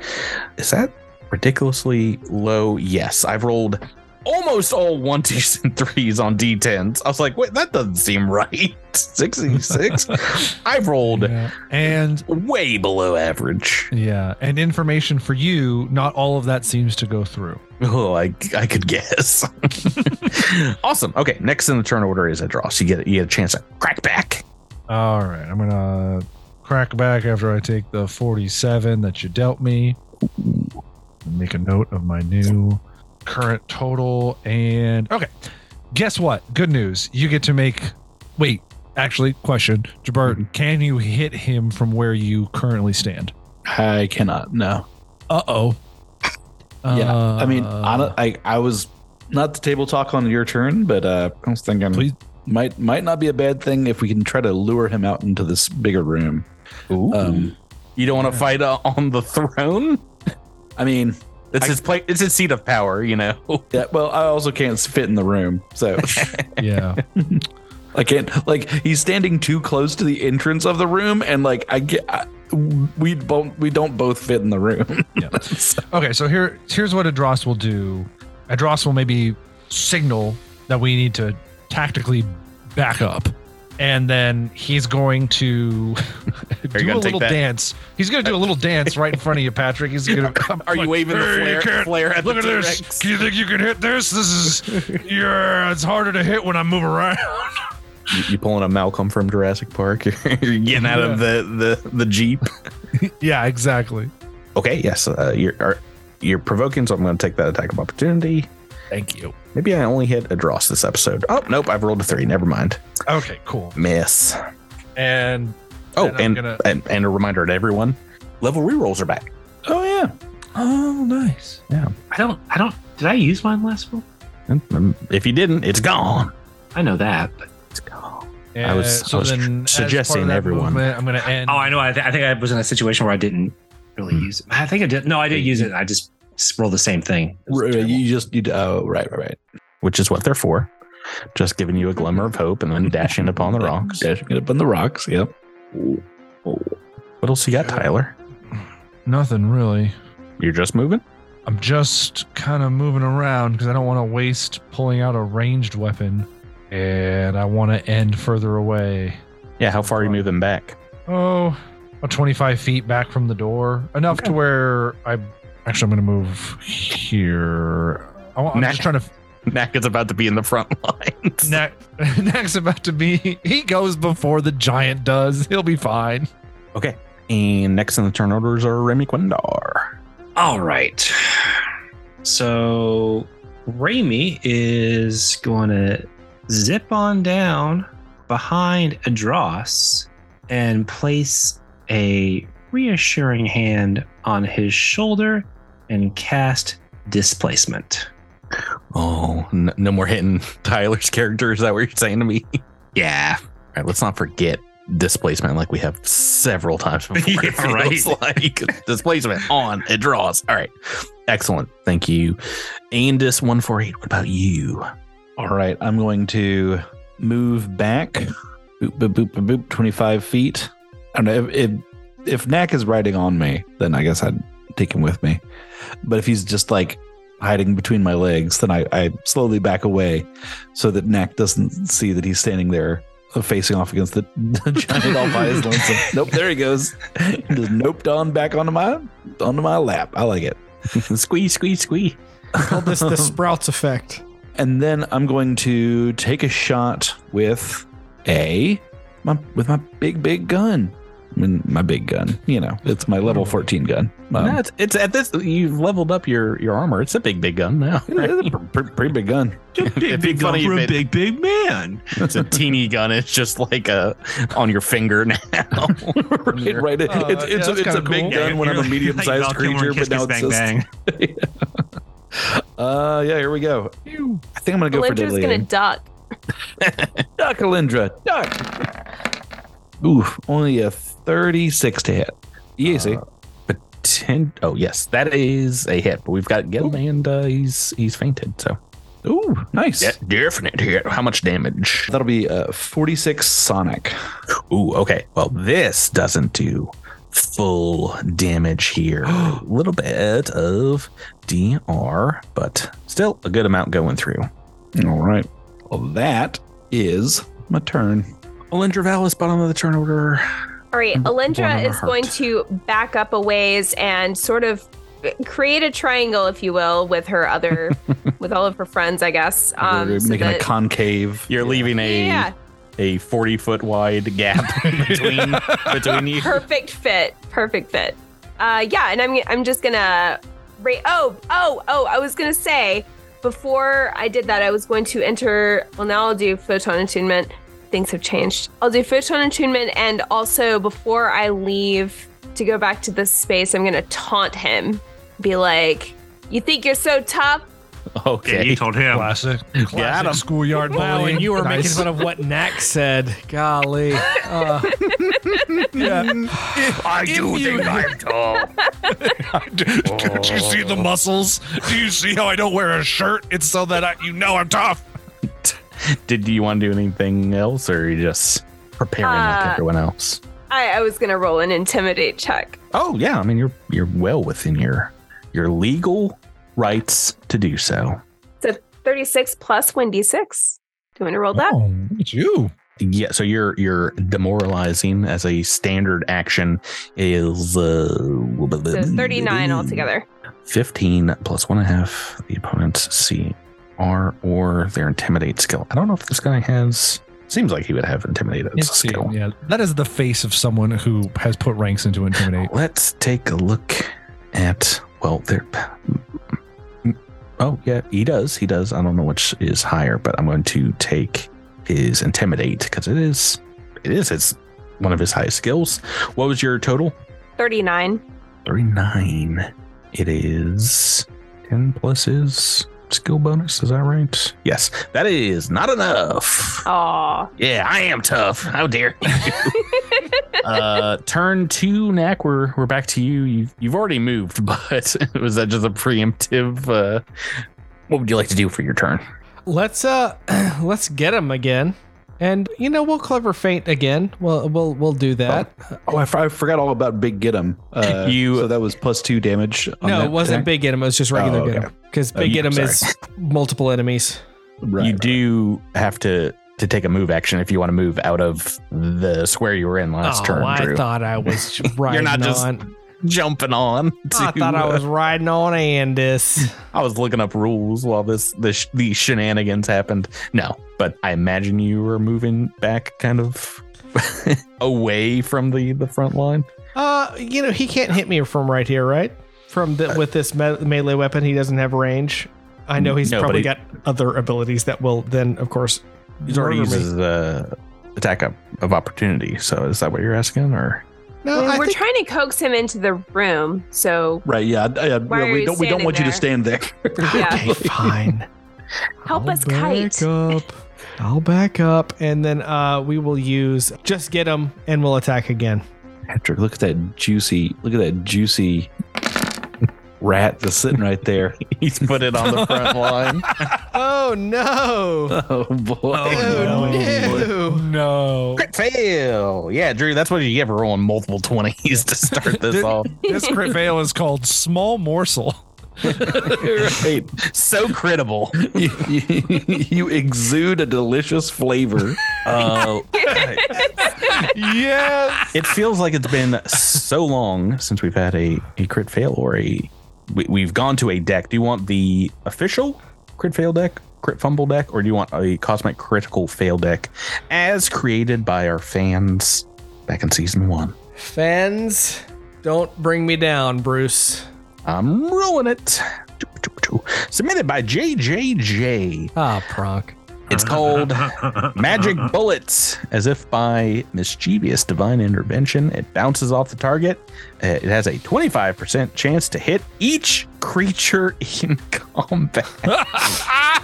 Is that ridiculously low? Yes. I've rolled almost all one, twos, and threes on D10s. I was like, wait, that doesn't seem right. 66? I've rolled Yeah. And way below average. yeah, and information for you, not all of that seems to go through. Oh, I, I could guess. awesome. Okay. Next in the turn order is Adros. So you get, you get a chance to crack back. All right, I'm gonna crack back after I take the 47 that you dealt me. Make a note of my new current total. And okay, guess what? Good news. You get to make. Wait, actually, question, Jabert, can you hit him from where you currently stand? I cannot. No. Uh oh. Yeah. I mean, Uh, on I I was not the table talk on your turn, but uh, I was thinking Please- might might not be a bad thing if we can try to lure him out into this bigger room. Ooh. Um, you don't want to fight uh, on the throne? I mean, It's I- his play. It's his seat of power, you know. yeah. Well, I also can't fit in the room, so yeah. I can't. Like, he's standing too close to the entrance of the room, and like I get. I, we both we don't both fit in the room. Yeah. Okay, so here here's what Adros will do. Adros will maybe signal that we need to tactically back up. And then he's going to do a little dance. He's going to do a little dance right in front of you, Patrick. He's going to. Are you waving the "Hey, you flare, flare at Look the at T-Rex? this. Do you think you can hit this? This is. Yeah, it's harder to hit when I move around. You, you pulling a Malcolm from Jurassic Park? You're getting out of the, the, the Jeep. yeah, exactly. Okay, yes. Uh, you're are, you're provoking, so I'm going to take that attack of opportunity. Thank you. Maybe I only hit Adros this episode. Oh, nope. I've rolled a three. Never mind. Okay, cool. Miss. And Oh, and, gonna- and and a reminder to everyone: level rerolls are back. oh yeah. oh, nice. Yeah. I don't. I don't. Did I use mine last week? Um, If you didn't, it's gone. I know that. But, It's gone. And I was- I was as part suggesting everyone. movement, I'm going to end. oh, I know. I, th- I think I was in a situation where I didn't really Hmm. use it. I think I did. No, I did use it. I just rolled the same thing. Right, you just you oh right right right. Which is what they're for. Just giving you a glimmer of hope and then dashing upon the rocks. Dashing up on the rocks. Yep. What else you got, Tyler? Nothing really. You're just moving? I'm just kind of moving around because I don't want to waste pulling out a ranged weapon, and I want to end further away. Yeah, how far are you moving back? Oh, about 25 feet back from the door, enough to where I actually I'm going to move here. I want, I'm Nah. just trying to. Knack is about to be in the front lines. Knack, Knack's about to be. He goes before the giant does. He'll be fine. Okay. And next in the turn orders are Remy Quindar. All right. So Remy is going to zip on down behind Adros and place a reassuring hand on his shoulder and cast displacement. Oh, n- no more hitting Tyler's character. Is that what you're saying to me? Yeah. right, let's not forget displacement like we have several times before. Yeah, it feels like displacement on Adros. All right. Excellent. Thank you. Andis 148. What about you? All right, I'm going to move back. Boop boop boop boop, boop 25 feet. I don't know if if, if Knack is riding on me, then I guess I'd take him with me. But if he's just like hiding between my legs, then I, I slowly back away so that Knack doesn't see that he's standing there facing off against the, the giant all by his lonesome. Nope, there he goes. He just noped on back onto my onto my lap. I like it. squeeze, squeeze, squeeze. Call this the sprouts effect. and then I'm going to take a shot with a my, with my big big gun. Mean, my big gun. You know, it's my level 14 gun. Um, no, it's, it's at this. You've leveled up your your armor. It's a big big gun now. it's a pr- pr- pretty big gun. It'd be funny for a it- big, big man. It's a teeny gun. It's just like a on your finger now. right, right. It- Uh, it's yeah, it's, a, it's a kinda big cool. gun when I'm a medium sized Val Kilmer creature, but now it's Kiss just, Bang Bang. uh, yeah. Here we go. I think I'm gonna go for Alindra's deadly. gonna duck. Duck, Alindra, duck. Ooh, only a 36 to hit. Easy. Uh, but ten. Oh yes, that is a hit. But we've got Gil, and uh, he's he's fainted. So Ooh, nice. yeah, definite hit. How much damage? That'll be uh, 46 Sonic. Ooh, okay. Well, this doesn't do full damage here. a little bit of DR, but still a good amount going through. All right. Well, that is my turn. Alindra Valis, bottom of the turn order. All right, One Alindra is heart. going to back up a ways and sort of create a triangle, if you will, with her other, with all of her friends, I guess. Um, We're so making a concave. You're leaving a yeah, a 40 foot wide gap between between you. perfect fit, perfect fit. Uh, yeah, and I'm I'm just gonna rate. Oh, oh, oh! I was gonna say before I did that, I was going to enter. Well, now I'll do photon attunement. Things have changed. I'll do photon attunement, and also before I leave to go back to this space, I'm gonna taunt him. Be like, "You think you're so tough? Yeah, Okay. you told him. Classic, Got him. classic schoolyard Wow, bullying. and you were Nice. making fun of what Nax said. Golly. Uh, Yeah. I do think I'm tall. Don't you see the muscles? Do you see how I don't wear a shirt? It's so that I, you know I'm tough. Did you want to do anything else, or are you just preparing like Uh, everyone else? I, I was gonna roll an intimidate check. Oh yeah, I mean you're you're well within your your legal rights to do so. So 36 plus 1d6. Do you want to roll that? Oh, you. Yeah, so you're you're demoralizing as a standard action is uh, So 39 altogether. 15 plus one and a half the opponent's CR or their intimidate skill. I don't know if this guy has. Seems like he would have intimidate as a skill. Yeah, that is the face of someone who has put ranks into intimidate. Let's take a look at. Well, there. Oh yeah, he does. He does. I don't know which is higher, but I'm going to take his intimidate because it is. It is It's one of his highest skills. What was your total? 39. 39. It is 10 plus his skill bonus. Is that right? Yes. That is not enough. Aw. Yeah, I am tough. How dare you? uh, turn two, Knack. We're we're back to you. You've you've already moved, but was that just a preemptive? Uh, what would you like to do for your turn? let's uh let's get him again. And you know, we'll clever feint again. We'll we'll we'll do that. Oh, I, f- I forgot all about Big Get 'em. Uh, You- so that was plus two damage. on no, that it wasn't attack? big get him, it was just regular Oh, get him. Because Oh, big yeah, get him sorry. is multiple enemies. Right, you right. do have to to take a move action if you want to move out of the square you were in last oh, turn. I Drew. thought I was riding not just on. jumping on. I thought I uh, was riding on Andis. I was looking up rules while this this these shenanigans happened. No, but I imagine you were moving back, kind of away from the the front line. Uh, you know, he can't hit me from right here, right? From the, with this me- melee weapon, he doesn't have range. I know he's No, probably he- got other abilities that will then, of course, He's already uses the attack of, of opportunity. So is that what you're asking, or No, Well, I we're think, trying to coax him into the room. So Right, yeah. I, I, we don't we don't standing want you to there? stand there. yeah. okay, fine. Help I'll us back kite. up. I'll back up, and then uh, we will use just get him, and we'll attack again. Patrick, look at that juicy, look at that juicy rat that's sitting right there. he's put it on the front line? Oh no! Oh boy. Oh, no! No. Crit fail. Yeah, Drew, that's what you get for rolling multiple twenties to start this off. This crit fail is called small morsel. right. So critical. you, you- you exude a delicious flavor. Uh, Yes. it feels like it's been so long since we've had a, a crit fail or a we, we've gone to a deck. Do you want the official crit fail deck, crit fumble deck, or do you want a cosmic critical fail deck as created by our fans back in season one? Fans, don't bring me down, Bruce. I'm rolling it. Submitted by JJJ. Ah, Pronk. It's called Magic Bullets. As if by mischievous divine intervention, it bounces off the target. Uh, It has a 25% chance to hit each creature in combat.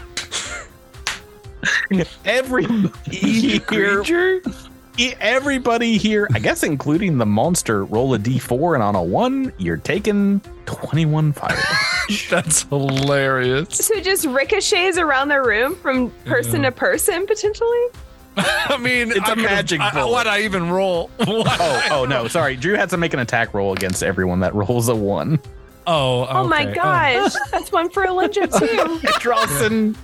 Every here, e- everybody here, I guess including the monster, roll a d4, and on a one, you're taking 21 fire. That's hilarious. So it just ricochets around the room from person to person potentially. I mean, It's a a magic bullet. What I even roll? What? oh, oh no, sorry. Drew had to make an attack roll against everyone that rolls a one. Oh, Oh my okay. gosh, that's one for Alindra too. Drawson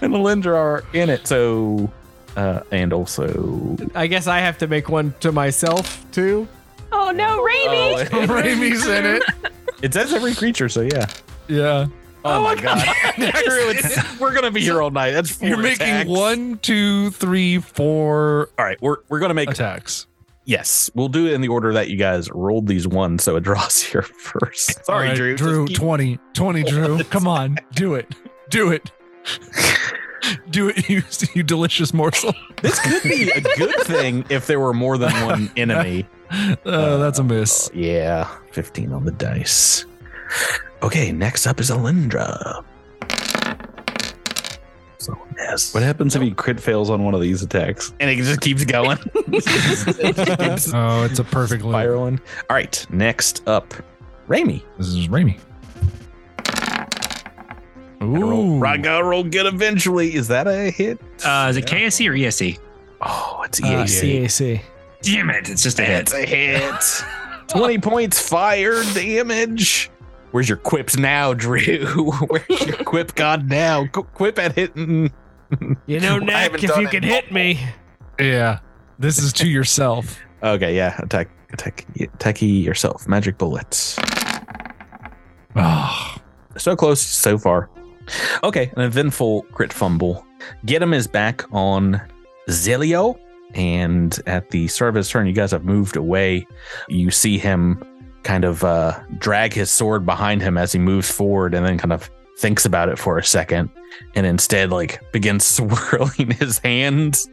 and Alindra are in it. So, uh, and also, I guess I have to make one to myself too. Oh no, Raimi! Oh, Raimi's in it. it says every creature. So yeah. Yeah. Oh, my god, Drew, we're gonna be here all night. That's 4 You're making attacks. one, two, three, four All right, we're we're gonna make attacks. yes. We'll do it in the order that you guys rolled these ones. So Adros here first. Sorry, All right, Drew. Drew, Just keep- 20. 20, Drew. Come on. Do it. Do it. Do it, you, you delicious morsel. This could be a good thing if there were more than one enemy. Uh, that's a miss. Yeah, 15 on the dice. Okay, next up is Alindra. So yes. What happens if he crit fails on one of these attacks? And it just keeps going. it keeps Oh, it's a perfect loop. spiraling. All right, next up, Raimi. This is Raimi. Gotta roll, Ooh. right, gotta roll good eventually. Is that a hit? Uh, is it KSC or ESC? Oh, it's Uh, EAC. KAC. Damn it! It's just a hit. It's a hit. 20 points fire damage. Where's your quips now, Drew? Where's your quip god now? Qu- Quip at hitting. You know, Nick, haven't if you it. can hit me. Yeah. This is to yourself. Okay, yeah. Attack, attack, attacky yourself. Magic bullets. Oh, So close so far. Okay, an eventful crit fumble. Get him is back on Zilio. And at the start of his turn, you guys have moved away. You see him kind of uh, drag his sword behind him as he moves forward and then kind of thinks about it for a second and instead like begins swirling his hands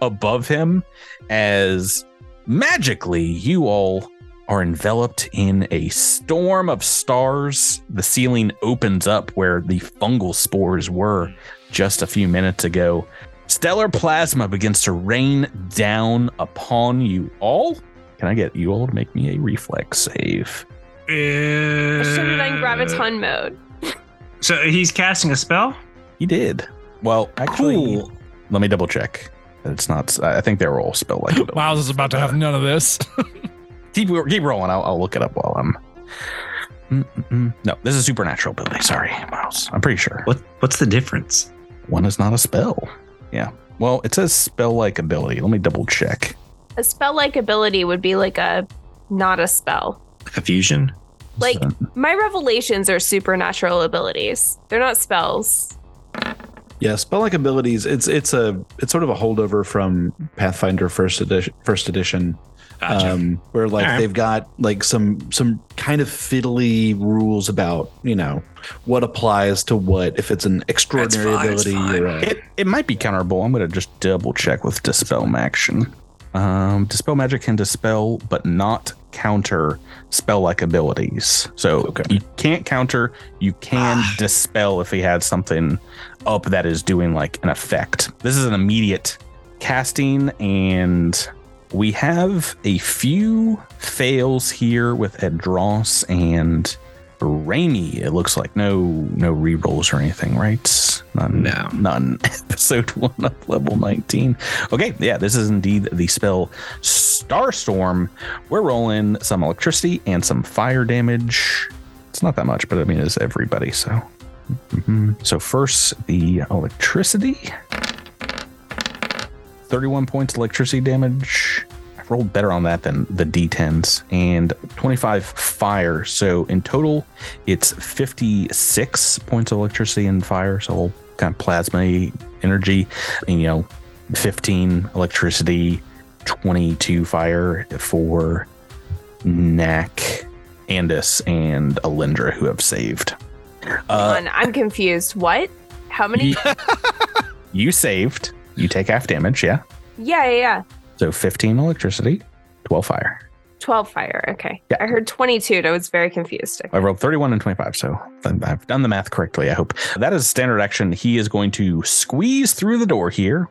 above him as magically you all are enveloped in a storm of stars. The ceiling opens up where the fungal spores were just a few minutes ago. Stellar plasma begins to rain down upon you all. Can I get you all to make me a reflex save? Uh, I should have done graviton mode. So he's casting a spell. He did. Well, actually, Cool. let me double check. It's not. I think they were all spell like. Miles is about to have none of this. keep keep rolling. I'll, I'll look it up while I'm. Mm-mm-mm. No, this is supernatural ability. Sorry, Miles. I'm pretty sure. What What's the difference? One is not a spell. Yeah. Well, it says spell like ability. Let me double check. A spell like ability would be like a not a spell. A fusion. Like So- my revelations are supernatural abilities. They're not spells. Yeah, spell like abilities. It's it's a it's sort of a holdover from Pathfinder first edition. First edition, Gotcha. um, where like Alright. they've got like some some kind of fiddly rules about you know what applies to what if it's an extraordinary fine, ability or a, It it might be counterable. I'm gonna just double check with dispel action. Um, dispel magic can dispel, but not counter spell like abilities. So Okay. you can't counter. You can dispel if he had something up that is doing like an effect. This is an immediate casting, and we have a few fails here with Adros and Rainy. It looks like no no rerolls or anything, right? None. No. None. Episode one of level 19. Okay, yeah, this is indeed the spell Starstorm. We're rolling some electricity and some fire damage. It's not that much, but I mean, it's everybody. So, Mhm. so first the electricity. 31 points electricity damage. I rolled better on that than the d10s and 25 fire. So in total, it's 56 points of electricity and fire. So kind of plasma energy, and, you know, 15 electricity, 22 fire for Knack, Andis, and Alindra who have saved. Uh, I'm confused. What? How many? you, you saved. You take half damage, yeah. yeah, yeah, yeah. So 15 electricity, 12 fire. 12 fire. Okay. Yeah. I heard 22 and I was very confused. I rolled 31 and 25, so I've done the math correctly, I hope. That is standard action. He is going to squeeze through the door here,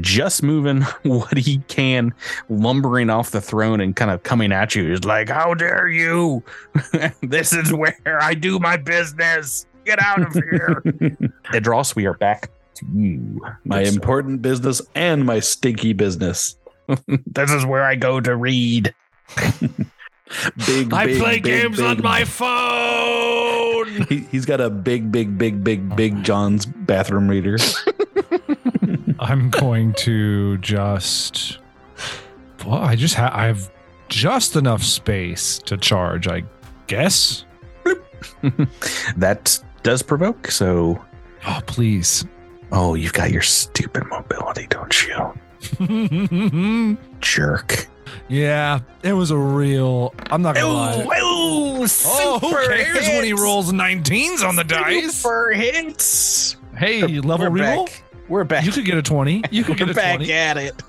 just moving what he can, lumbering off the throne and kind of coming at you. He's like, How dare you? this is where I do my business. Get out of here. Adros, we are back to you. My important business and my stinky business. this is where I go to read. Big, I big, play big, games on my phone. He, he's got a big, big, big, big, big John's bathroom reader. I'm going to just. Well, I just have. I have just enough space to charge. I guess. that does provoke, so Oh, please. Oh, you've got your stupid mobility, don't you? Jerk. yeah, it was a real. I'm not gonna lie. ooh, Oh, who cares when he rolls 19s on the dice? For hits. Hey, level We're reroll. back. We're back. You could get a 20. You could We're get a back 20. at it.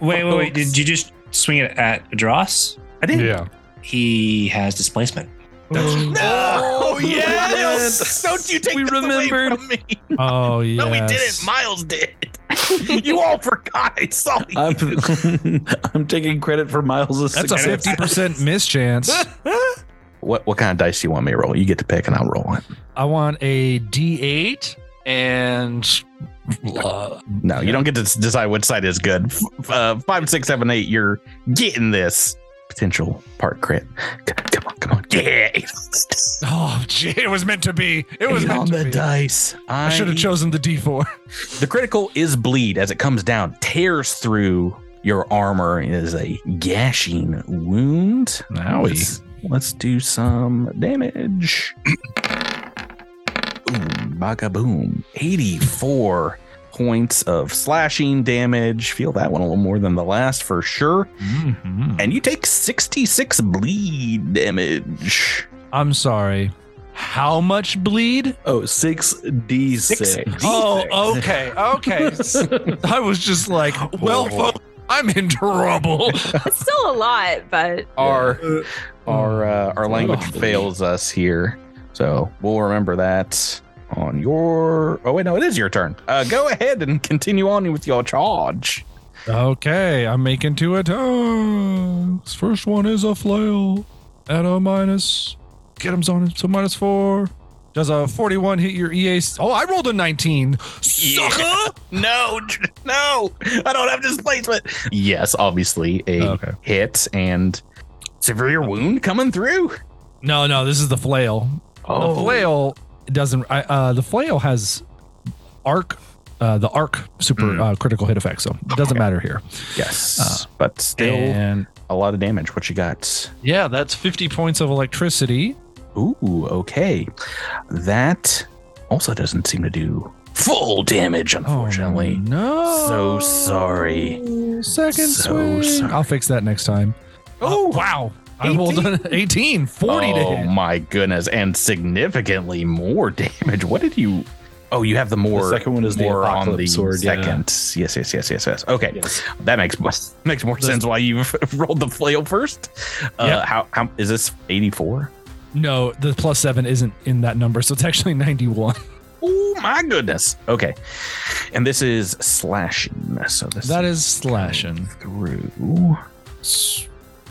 Wait, wait, wait. Did you just swing it at Dross? I did. Yeah. He has displacement. No, yes! Don't you take We this away remembered. from me. Oh, yeah. No, we didn't. Miles did. you all forgot. I saw you. I'm, I'm taking credit for Miles' That's a success. 50% mischance. What what kind of dice do you want me to roll? You get to pick, and I'll roll it. I want a D8 and. Uh, No, you don't get to decide which side is good. F- Uh, five, six, seven, eight. You're getting this potential part crit. Come on, come on. Yeah. oh, gee, it was meant to be. It was meant on to the be. dice. I should have chosen the D4. The critical is bleed as it comes down, tears through your armor. It is a gashing wound. Let's, let's do some damage. boom, baga boom. 84 points of slashing damage. Feel that one a little more than the last for sure. Mhm. And you take 66 bleed damage. I'm sorry. How much bleed? Oh, 6d6. Six. Oh, okay. Okay. I was just like, well, folks, I'm in trouble. It's still a lot, but Our our uh, our language Oh. fails us here, so we'll remember that on your. Oh wait, no, it is your turn. Uh, go ahead and continue on with your charge. Okay, I'm making two attacks. First one is a flail at a minus. Get him on to minus four. Does a 41 hit your EA? Oh, I rolled a 19. Sucker! No, no, I don't have displacement. Yes, obviously a Okay. hit and severe wound coming through. No, no, this is the flail. Oh. The flail doesn't. I, uh, the flail has arc. Uh, the arc super Mm. uh, critical hit effect, so it doesn't matter here. Yes, but still And a lot of damage. What you got? yeah, that's 50 points of electricity. Ooh, okay. That also doesn't seem to do full damage, unfortunately. Oh, no. So sorry. Second So swing. sorry. I'll fix that next time. Oh, wow. I rolled an 18, 40 to oh my goodness, and significantly more damage. What did you? Oh, you have the more. The second one is the more on the Apocalypse sword, yeah. second. Yes, yes, yes, yes, yes. Okay, Yes. that makes more- makes more sense. Why you rolled the flail first? Uh, Yep. How how is this eighty four? No, the plus seven isn't in that number, so it's actually 91. Oh my goodness. Okay, and this is slashing. So this That is slashing. through. All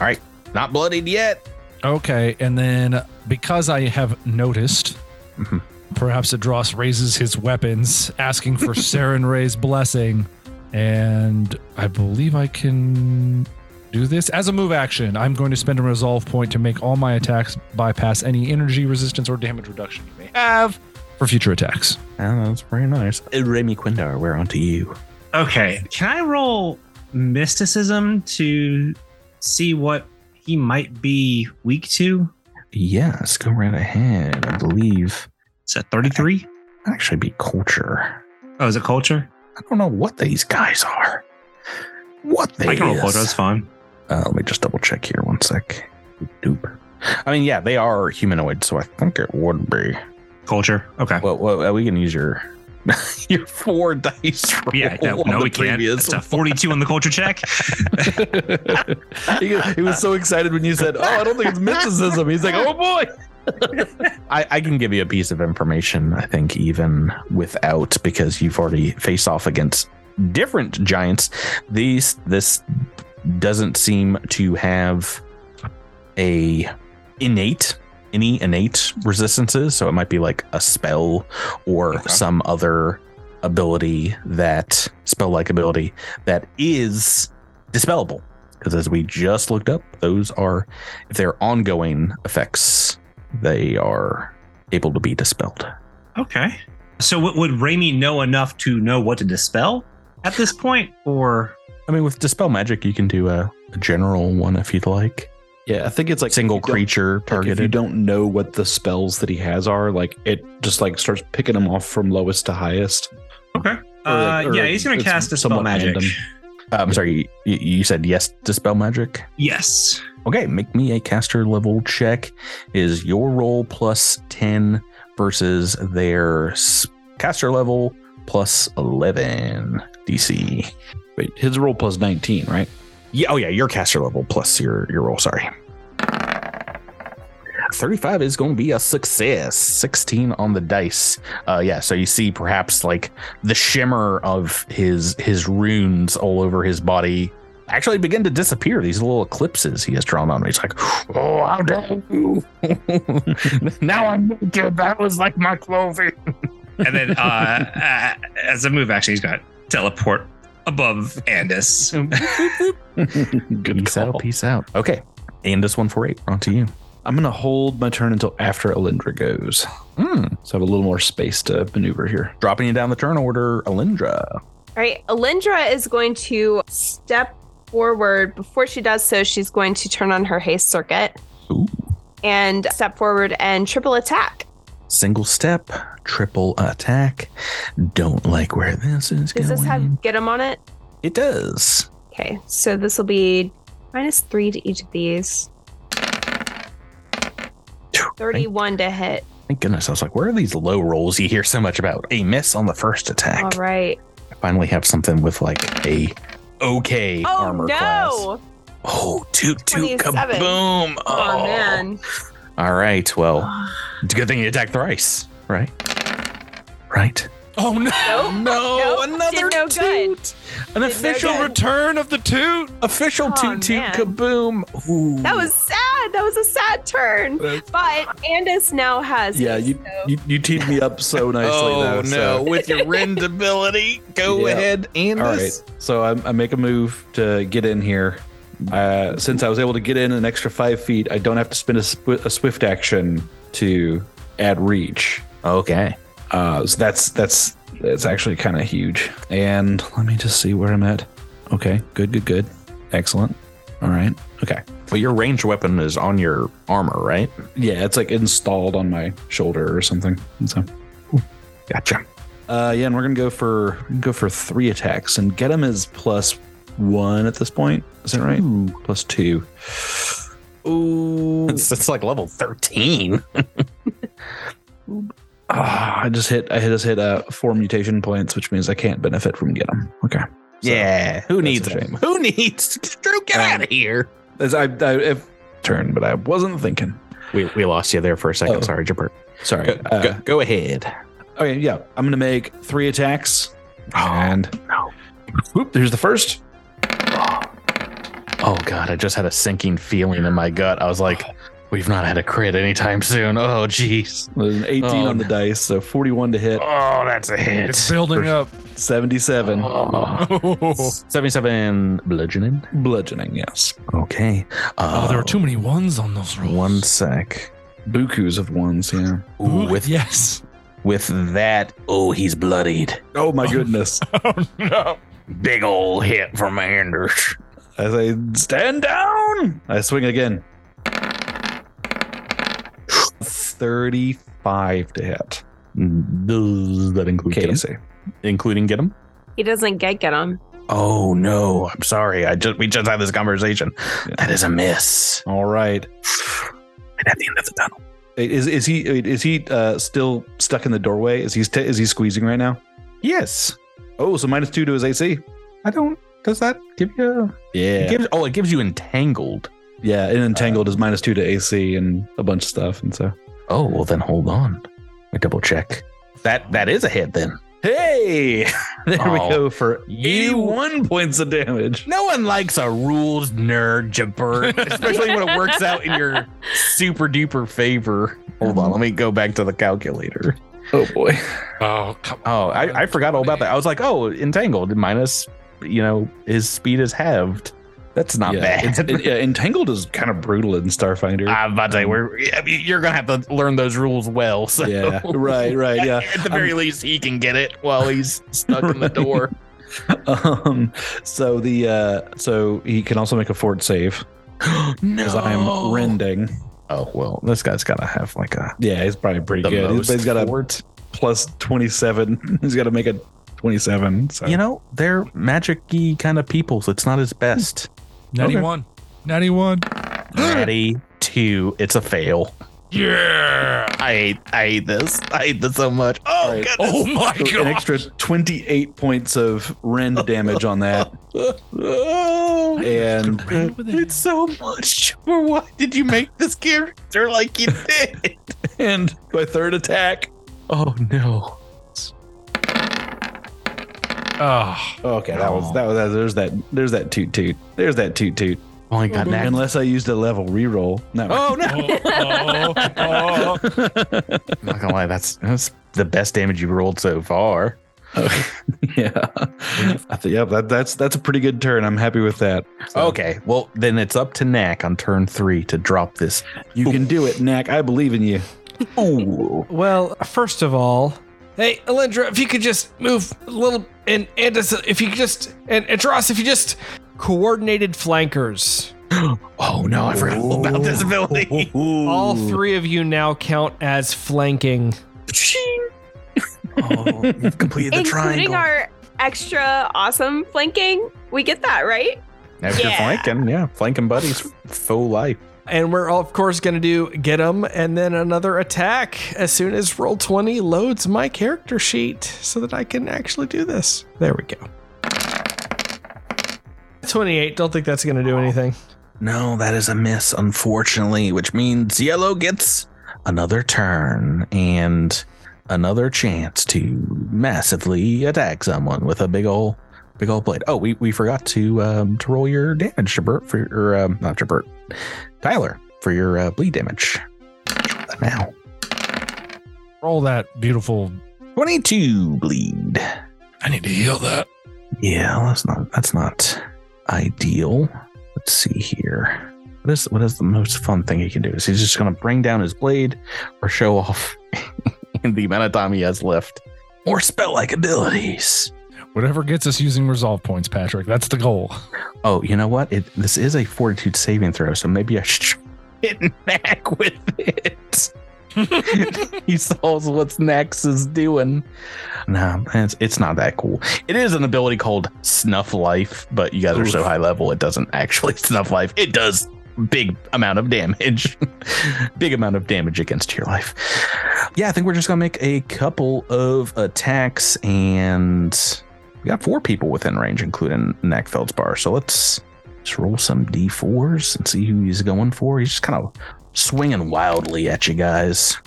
right, not bloodied yet. Okay, and then because I have noticed, perhaps Adros raises his weapons, asking for Sarenrae's blessing, and I believe I can do this as a move action. I'm going to spend a resolve point to make all my attacks bypass any energy resistance or damage reduction you may have for future attacks. Oh, that's very nice. Uh, Remy Quindar, we're on to you. Okay. Can I roll mysticism to see what he might be weak to? Yes, go right ahead. I believe Is that 33? that'd actually be culture. Oh, is it culture? I don't know what these guys are. What they I can roll culture. That's fine. Uh, let me just double check here one sec. Doop. I mean, yeah, they are humanoid, so I think it would be. Culture. Okay. Well, well we can use your your four dice. Roll Yeah, no, on no the we can't. previous That's a 42 on the culture check. he, he was so excited when you said, "Oh, I don't think it's mysticism." He's like, "Oh boy." I, I can give you a piece of information, I think, even without because you've already faced off against different giants. These this doesn't seem to have a innate any innate resistances. So it might be like a spell or Okay. some other ability that spell like ability that is dispellable. Because as we just looked up, those are if they're ongoing effects, they are able to be dispelled. Okay. So would would Raimi know enough to know what to dispel at this point? Or I mean, with dispel magic, you can do a, a general one if you'd like. Yeah, I think it's like Single if you don't- creature like, if you don't know what the spells that he has are, like it just like starts picking them off from lowest to highest. Okay. Or, Uh, like- or yeah, he's gonna cast a somewhat magic. random. Uh, I'm sorry, you, you said yes, to spell magic. Yes. Okay, make me a caster level check. Is your roll plus 10 versus their caster level plus 11 DC? Wait, his roll plus nineteen, right? Yeah, oh yeah, your caster level plus your your roll. Sorry. 35 is going to be a success. 16 on the dice. Uh yeah, so you see perhaps like the shimmer of his his runes all over his body actually begin to disappear. These little eclipses he has drawn on. He's like, "Oh, how dare you!" now I'm naked. That was like my clothing. And then uh, uh, as a move, actually, he's got teleport above Andis. Good peace call. out. Peace out. Okay, and this one for eight. On to you. I'm gonna hold my turn until after Alindra goes, Hmm. so I have a little more space to maneuver here. Dropping you down the turn order, Alindra. All right, Alindra is going to step forward. Before she does so, she's going to turn on her haste circuit Ooh. and step forward and triple attack. Single step, triple attack. Don't like where this is Does going. this have get 'em on it? It does. Okay, so this will be minus three to each of these. 31 to hit. Thank goodness. I was like, where are these low rolls you hear so much about? A miss on the first attack. All right. I finally have something with like a okay Oh, armor no. class. Oh, toot toot kaboom. Oh, Oh, man. All right. Well, it's a good thing you attacked thrice, right? Right. Oh no! Nope. No, Nope, did no good. An no official good. Return of the toot. official Oh, toot toot man. kaboom. Ooh. That was sad. That was a sad turn. But Andis now has. Yeah, haste, you so- you, you teed me up so nicely. Oh though, no! so- With your rend ability, go Yeah. ahead and All right. So I, I make a move to get in here. Uh, since I was able to get in an extra five feet, I don't have to spend a, sw- a swift action to add reach. Okay. Uh, so that's that's that's actually kind of huge. And let me just see where I'm at. Okay, good, good, good, excellent. All right, okay. But your ranged weapon is on your armor, right? Yeah, it's like installed on my shoulder or something. And so, Gotcha. uh, yeah, and we're gonna go for go for three attacks, and get him is plus one at this point. Is that right? Plus two. Ooh, It's, it's like level 13. Ah, I just hit. I just hit uh, four mutation points, which means I can't benefit from get him. Okay. So, yeah. Who needs them? Who needs Drew, get Um, out of here. as I, I if, turn, but I wasn't thinking. We, we lost you there for a second. Oh. Sorry, Jabert. Sorry. Go, Uh, go, go ahead. Okay, yeah. I'm gonna make three attacks, and no. whoop, there's the first. Oh, God. I just had a sinking feeling in my gut. I was like, we've not had a crit anytime soon. Oh, jeez. There's an 18 Oh, on the dice, so 41 to hit, Oh, that's a hit. It's building up. 77 Oh. 77 bludgeoning. bludgeoning. Yes, Okay. Uh, Oh, there were too many ones on those rolls. One sec. bukus of ones. Yeah. Ooh, Ooh, with yes. with that, oh, he's bloodied. Oh my goodness! Oh no. Big ol' hit from Andis. As I stand down, I swing again. 35 to hit. Does that include get him? Including get him? He doesn't get get him. Oh no, I'm sorry. I just we just had this conversation. That is a miss. All right. And at the end of the tunnel. Is is he is he uh, still stuck in the doorway? Is he st- is he squeezing right now? Yes. Oh, so minus two to his AC. I don't does that give you Yeah, it gives oh it gives you entangled. yeah. And entangled is minus two to AC and a bunch of stuff, and so Oh well then hold on. I double check. That that is a hit then. hey, there we Oh, go for you- eighty-one points of damage. No one likes a rules nerd, Jabert, especially when it works out in your super duper favor. Hold on, let me go back to the calculator. Oh boy. Oh, come Oh, I, I forgot all about that. I was like, oh, entangled minus, you know, his speed is halved. That's not yeah, bad. it's- it- yeah, entangled is kind of brutal in Starfinder. I'm about to say we're you're gonna have to learn those rules well. So yeah, right, right, yeah. At the very least, he can get it while he's stuck in the door. Um, so the uh, so he can also make a fort save no, because I'm rending. Oh well, this guy's gotta have like a Yeah, he's probably pretty good. He's, most he's got a fort. plus twenty-seven. He's got to make a twenty-seven. So You know, they're magic-y kind of people, so it's not his best. Natty Okay. one. Natty one. Natty two, it's a fail. Yeah. I hate, I hate this. I hate this so much. Oh, Right. goodness. Oh my So an god. extra twenty-eight points of rend damage on that, Oh, and it's so much. For what did you make this character like you did? and my third attack. Oh no. Oh. oh, Okay, that was that was there's that there's that toot toot. There's that toot toot. Oh my god, Nat. Unless I used a level reroll. No. Oh no. oh, oh, oh. I'm not gonna lie, that's that's the best damage you've rolled so far. yeah. I think yeah, that, that's that's a pretty good turn. I'm happy with that. So, Okay, well then it's up to Knack on turn three to drop this. You can do it, Knack. I believe in you. Ooh. Well, first of all, hey, Alindra, if you could just move a little, and Andis, if you just, and, and Adros, if you just coordinated flankers. Oh no, I forgot all about this ability. All three of you now count as flanking. Oh, you've completed the Including triangle. our extra awesome flanking. We get that, right? After Yeah. flanking, yeah, flanking buddies, full life. And we're of course going to do get them and then another attack as soon as Roll20 loads my character sheet so that I can actually do this. There we go. 28. Don't think that's going to do anything. No, that is a miss, unfortunately, which means yellow gets another turn and another chance to massively attack someone with a big ol' big old blade. Oh, we, we forgot to um, to roll your damage, Jabert, for or um, not Jabert, Tyler, for your uh, bleed damage. Now, Roll that beautiful. twenty-two bleed. I need to heal that. Yeah, that's not that's not ideal. Let's see here. What is what is the most fun thing he can do? Is he just gonna bring down his blade or show off in the amount of time he has left? Or spell like abilities. Whatever gets us using resolve points, Patrick. That's the goal. Oh, you know what? It this is a fortitude saving throw, so maybe I should hit back with it. he saw what Knack's is doing. No, it's, it's not that cool. It is an ability called Snuff Life, but you guys are so high level, it doesn't actually Snuff Life. It does big amount of damage, big amount of damage against your life. Yeah, I think we're just gonna make a couple of attacks, and we got four people within range, including Knack Feldspar. So let's just roll some d4s and see who he's going for. He's just kind of swinging wildly at you guys.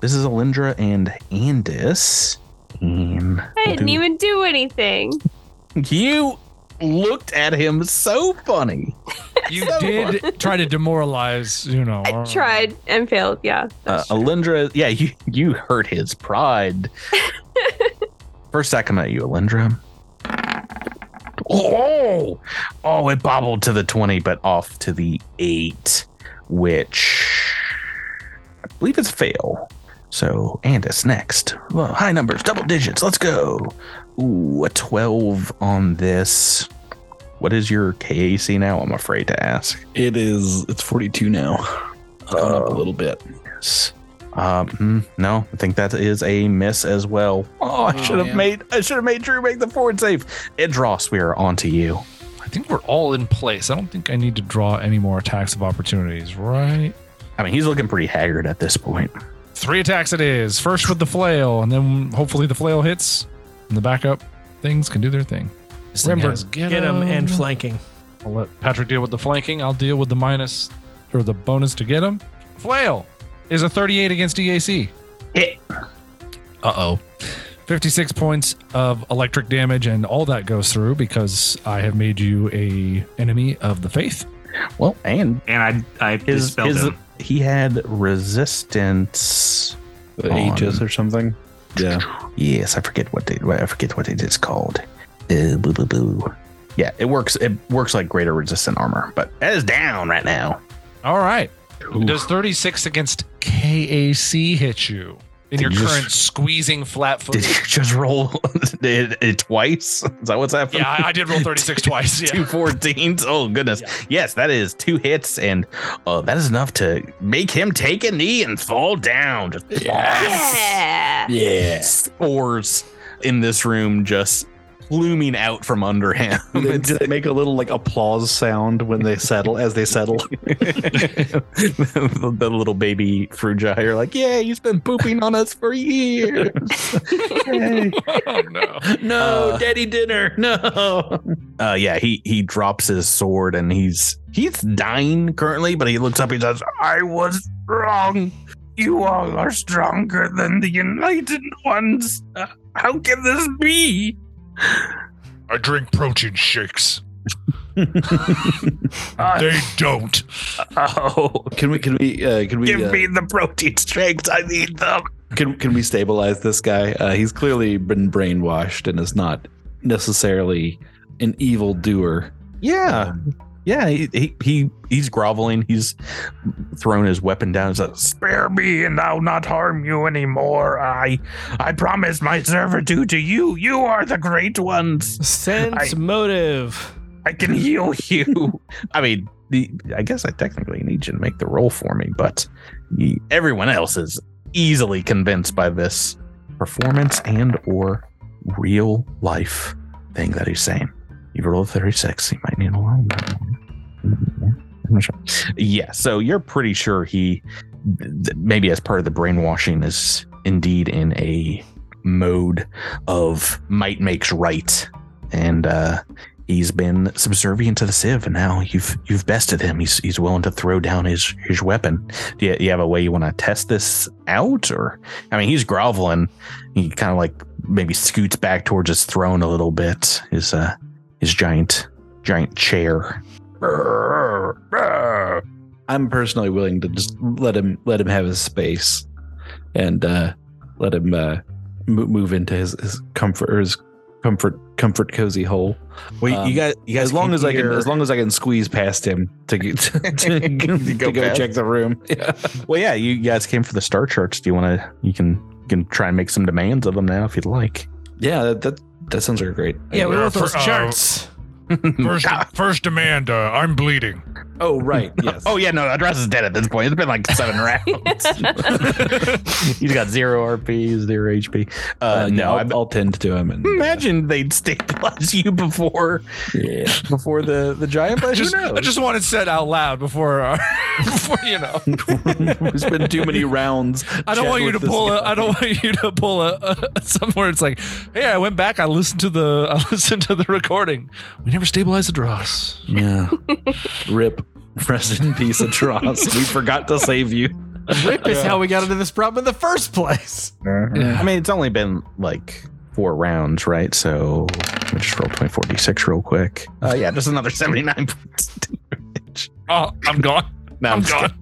This is Alindra and Andis. And I didn't even do anything. you looked at him so funny. You So did try to demoralize, you know. I tried and failed. Yeah. Uh, Alindra, yeah, you you hurt his pride. First attack coming at you, Alindra. Oh, oh, it bobbled to the 20, but off to the 8, which I believe it's fail. So, Andis next. Well, high numbers, double digits. Let's go. Ooh, a 12 on this. What is your KAC now? I'm afraid to ask. It is. It's 42 now. Going up a Oh. little bit. Yes. Um, mm, no, I think that is a miss as well. Oh, I Oh, should have yeah. made I should have made Drew make the fort save. Adros, we are on to you. I think we're all in place. I don't think I need to draw any more attacks of opportunities, right? I mean, he's looking pretty haggard at this point. Three attacks it is. First with the flail, and then hopefully the flail hits, and the backup things can do their thing. This thing Remember, has get him and flanking. I'll let Patrick deal with the flanking. I'll deal with the minus or the bonus to get him. Flail is a 38 against EAC. Hit. Uh oh. 56 points of electric damage, and all that goes through because I have made you a enemy of the faith. Well, and And I I his, dispelled his him. he had resistance. The Aegis or something. Yeah. Yes, I forget what they I forget what it is called. Uh, boo, boo, boo. Yeah, it works. It works like greater resistant armor, but it is down right now. All right. Does 36 against KAC hit you in Did your you just- current squeezing flat foot? Did you just roll it, it twice? Is that what's happening? Yeah, I, I did roll 36 twice. Yeah. Two 14s. Oh goodness. Yeah. Yes, that is two hits, and uh, that is enough to make him take a knee and fall down. Just Yeah. Yeah. spores in this room just pluming out from under him. Did did it make a little like applause sound when they settle as they settle? the, the little baby Frugi are like, yeah, he's been pooping on us for years. Yay. oh, no. No, Uh, daddy dinner. No. uh, yeah, he he drops his sword and he's he's dying currently, but he looks up. He says, "I was wrong. You all are stronger than the United Ones. Uh, how can this be?" I drink protein shakes. They don't. oh, Can we can we uh, can we give uh, me the protein shakes. I need them. can can we stabilize this guy? Uh, he's clearly been brainwashed and is not necessarily an evil doer. Yeah. Um, Yeah, he, he he he's groveling. He's thrown his weapon down. He's like, "Spare me, and I'll not harm you anymore. I I promise my servitude to you. You are the great ones. Sense I- motive. I can heal you." I mean, the I guess I technically need you to make the roll for me, but he, everyone else is easily convinced by this performance and or real life thing that he's saying. You rolled a 36. You might need a little sure. Yeah, so you're pretty sure he, maybe as part of the brainwashing, is indeed in a mode of might makes right, and uh, he's been subservient to the Civ, and now you've you've bested him. He's he's willing to throw down his his weapon. Do you, you have a way you want to test this out, or I mean, he's groveling. He kind of like maybe scoots back towards his throne a little bit. His uh his giant giant chair. I'm personally willing to just let him let him have his space, and uh, let him uh, mo- move into his, his comfort or his comfort comfort cozy hole. Wait, Um, you guys, you guys, as long came as I can, as long as I can squeeze past him to get to, to, to go go, check the room. Yeah. well, yeah, you guys came for the star charts. Do you want to? You can you can try and make some demands of them now if you'd like. Yeah, that that, that sounds like a great. Yeah, we want those for- uh, charts. First, first demand. Uh, I'm bleeding. Oh right, yes. Oh yeah, no, Adros is dead at this point. It's been like seven rounds. He's got zero RP, zero HP. Uh, Uh, no, I'll, I'll tend to him and imagine they'd stabilize you before yeah. before the the giant. But I just? I just want it said out loud before, uh, before you know. it's been too many rounds. I don't want you to pull a. I don't want you to pull a, a somewhere. It's like, hey, I went back. I listened to the. I listened to the recording. We never stabilized the dross. Yeah. Rip. Rest in peace, Adros. We forgot to save you. Rip is how we got into this problem in the first place. I mean, it's only been like four rounds, right? So let me just roll 24d6 real quick. Uh, yeah, just another 79 points. damage. Oh, I'm gone. No, I'm just gone.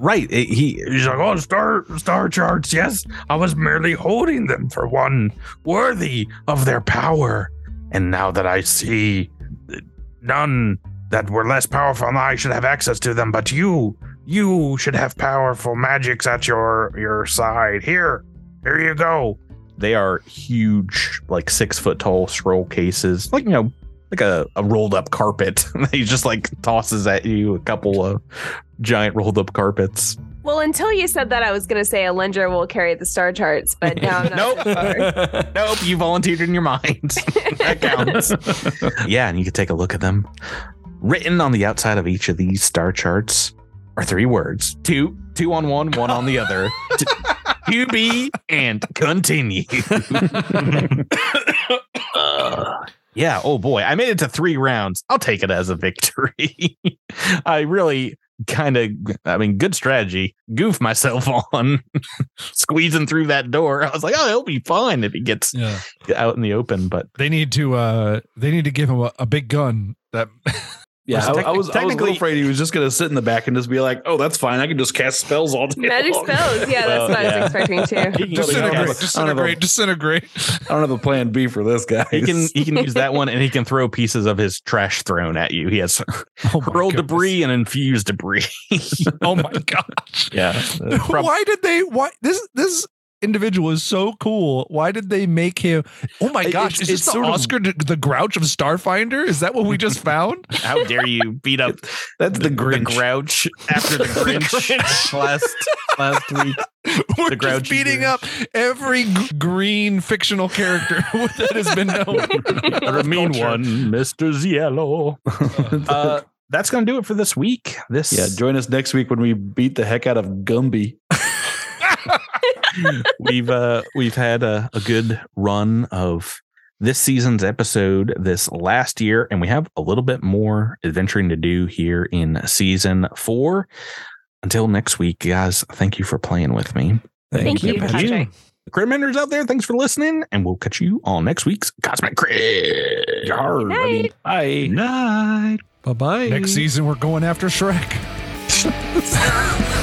Right. it- he, he's like, oh, star, star charts. Yes, I was merely holding them for one worthy of their power. And now that I see none that were less powerful than I should have access to them, but you, you should have powerful magics at your your side. Here, here you go. They are huge, like six foot tall scroll cases, like you know, like a, a rolled up carpet. he just like tosses at you a couple of giant rolled up carpets. Well, until you said that, I was going to say Alindra will carry the star charts, but now I'm not Nope. so sure. Nope, you volunteered in your mind. that counts. yeah, and you can take a look at them. Written on the outside of each of these star charts are three words: two, two on one, one on the other. T- to be and continue. Uh, yeah. Oh boy, I made it to three rounds. I'll take it as a victory. I really kind of, I mean, good strategy. Goof myself on squeezing through that door. I was like, oh, he'll be fine if he gets Yeah. out in the open. But They need to uh they need to give him a, a big gun that Yeah, I, I Techni- was I was a little afraid he was just gonna sit in the back and just be like, "Oh, that's fine. I can just cast spells all day." Magic long." spells. Yeah, Well, that's what I was expecting too. he can, go to disintegrate, cast- I don't know. disintegrate, disintegrate. I don't have a plan B for this guy. he can he can use that one and he can throw pieces of his trash thrown at you. He has Oh my hurl goodness. debris and infused debris. Oh my gosh. yeah. why did they why this this individual is so cool. Why did they make him Oh my gosh, it's- is this it's the sort of- Oscar the Grouch of Starfinder? Is that what we just found? How dare you beat up That's the the Grinch. Grouch after the Grinch, last last week? We're The just beating Grinch. up every g- green fictional character that has been known. Or a mean one, Mr. Ziello. Uh, that's gonna do it for this week. This yeah, join us next week when we beat the heck out of Gumby. we've uh we've had a, a good run of this season's episode this last year and we have a little bit more adventuring to do here in season four until next week guys thank you for playing with me Thank you, Patrick. Criminators out there, thanks for listening, and we'll catch you on next week's Cosmic Crit. Yarr, I mean, bye. Night. Bye bye. Next season we're going after Shrek.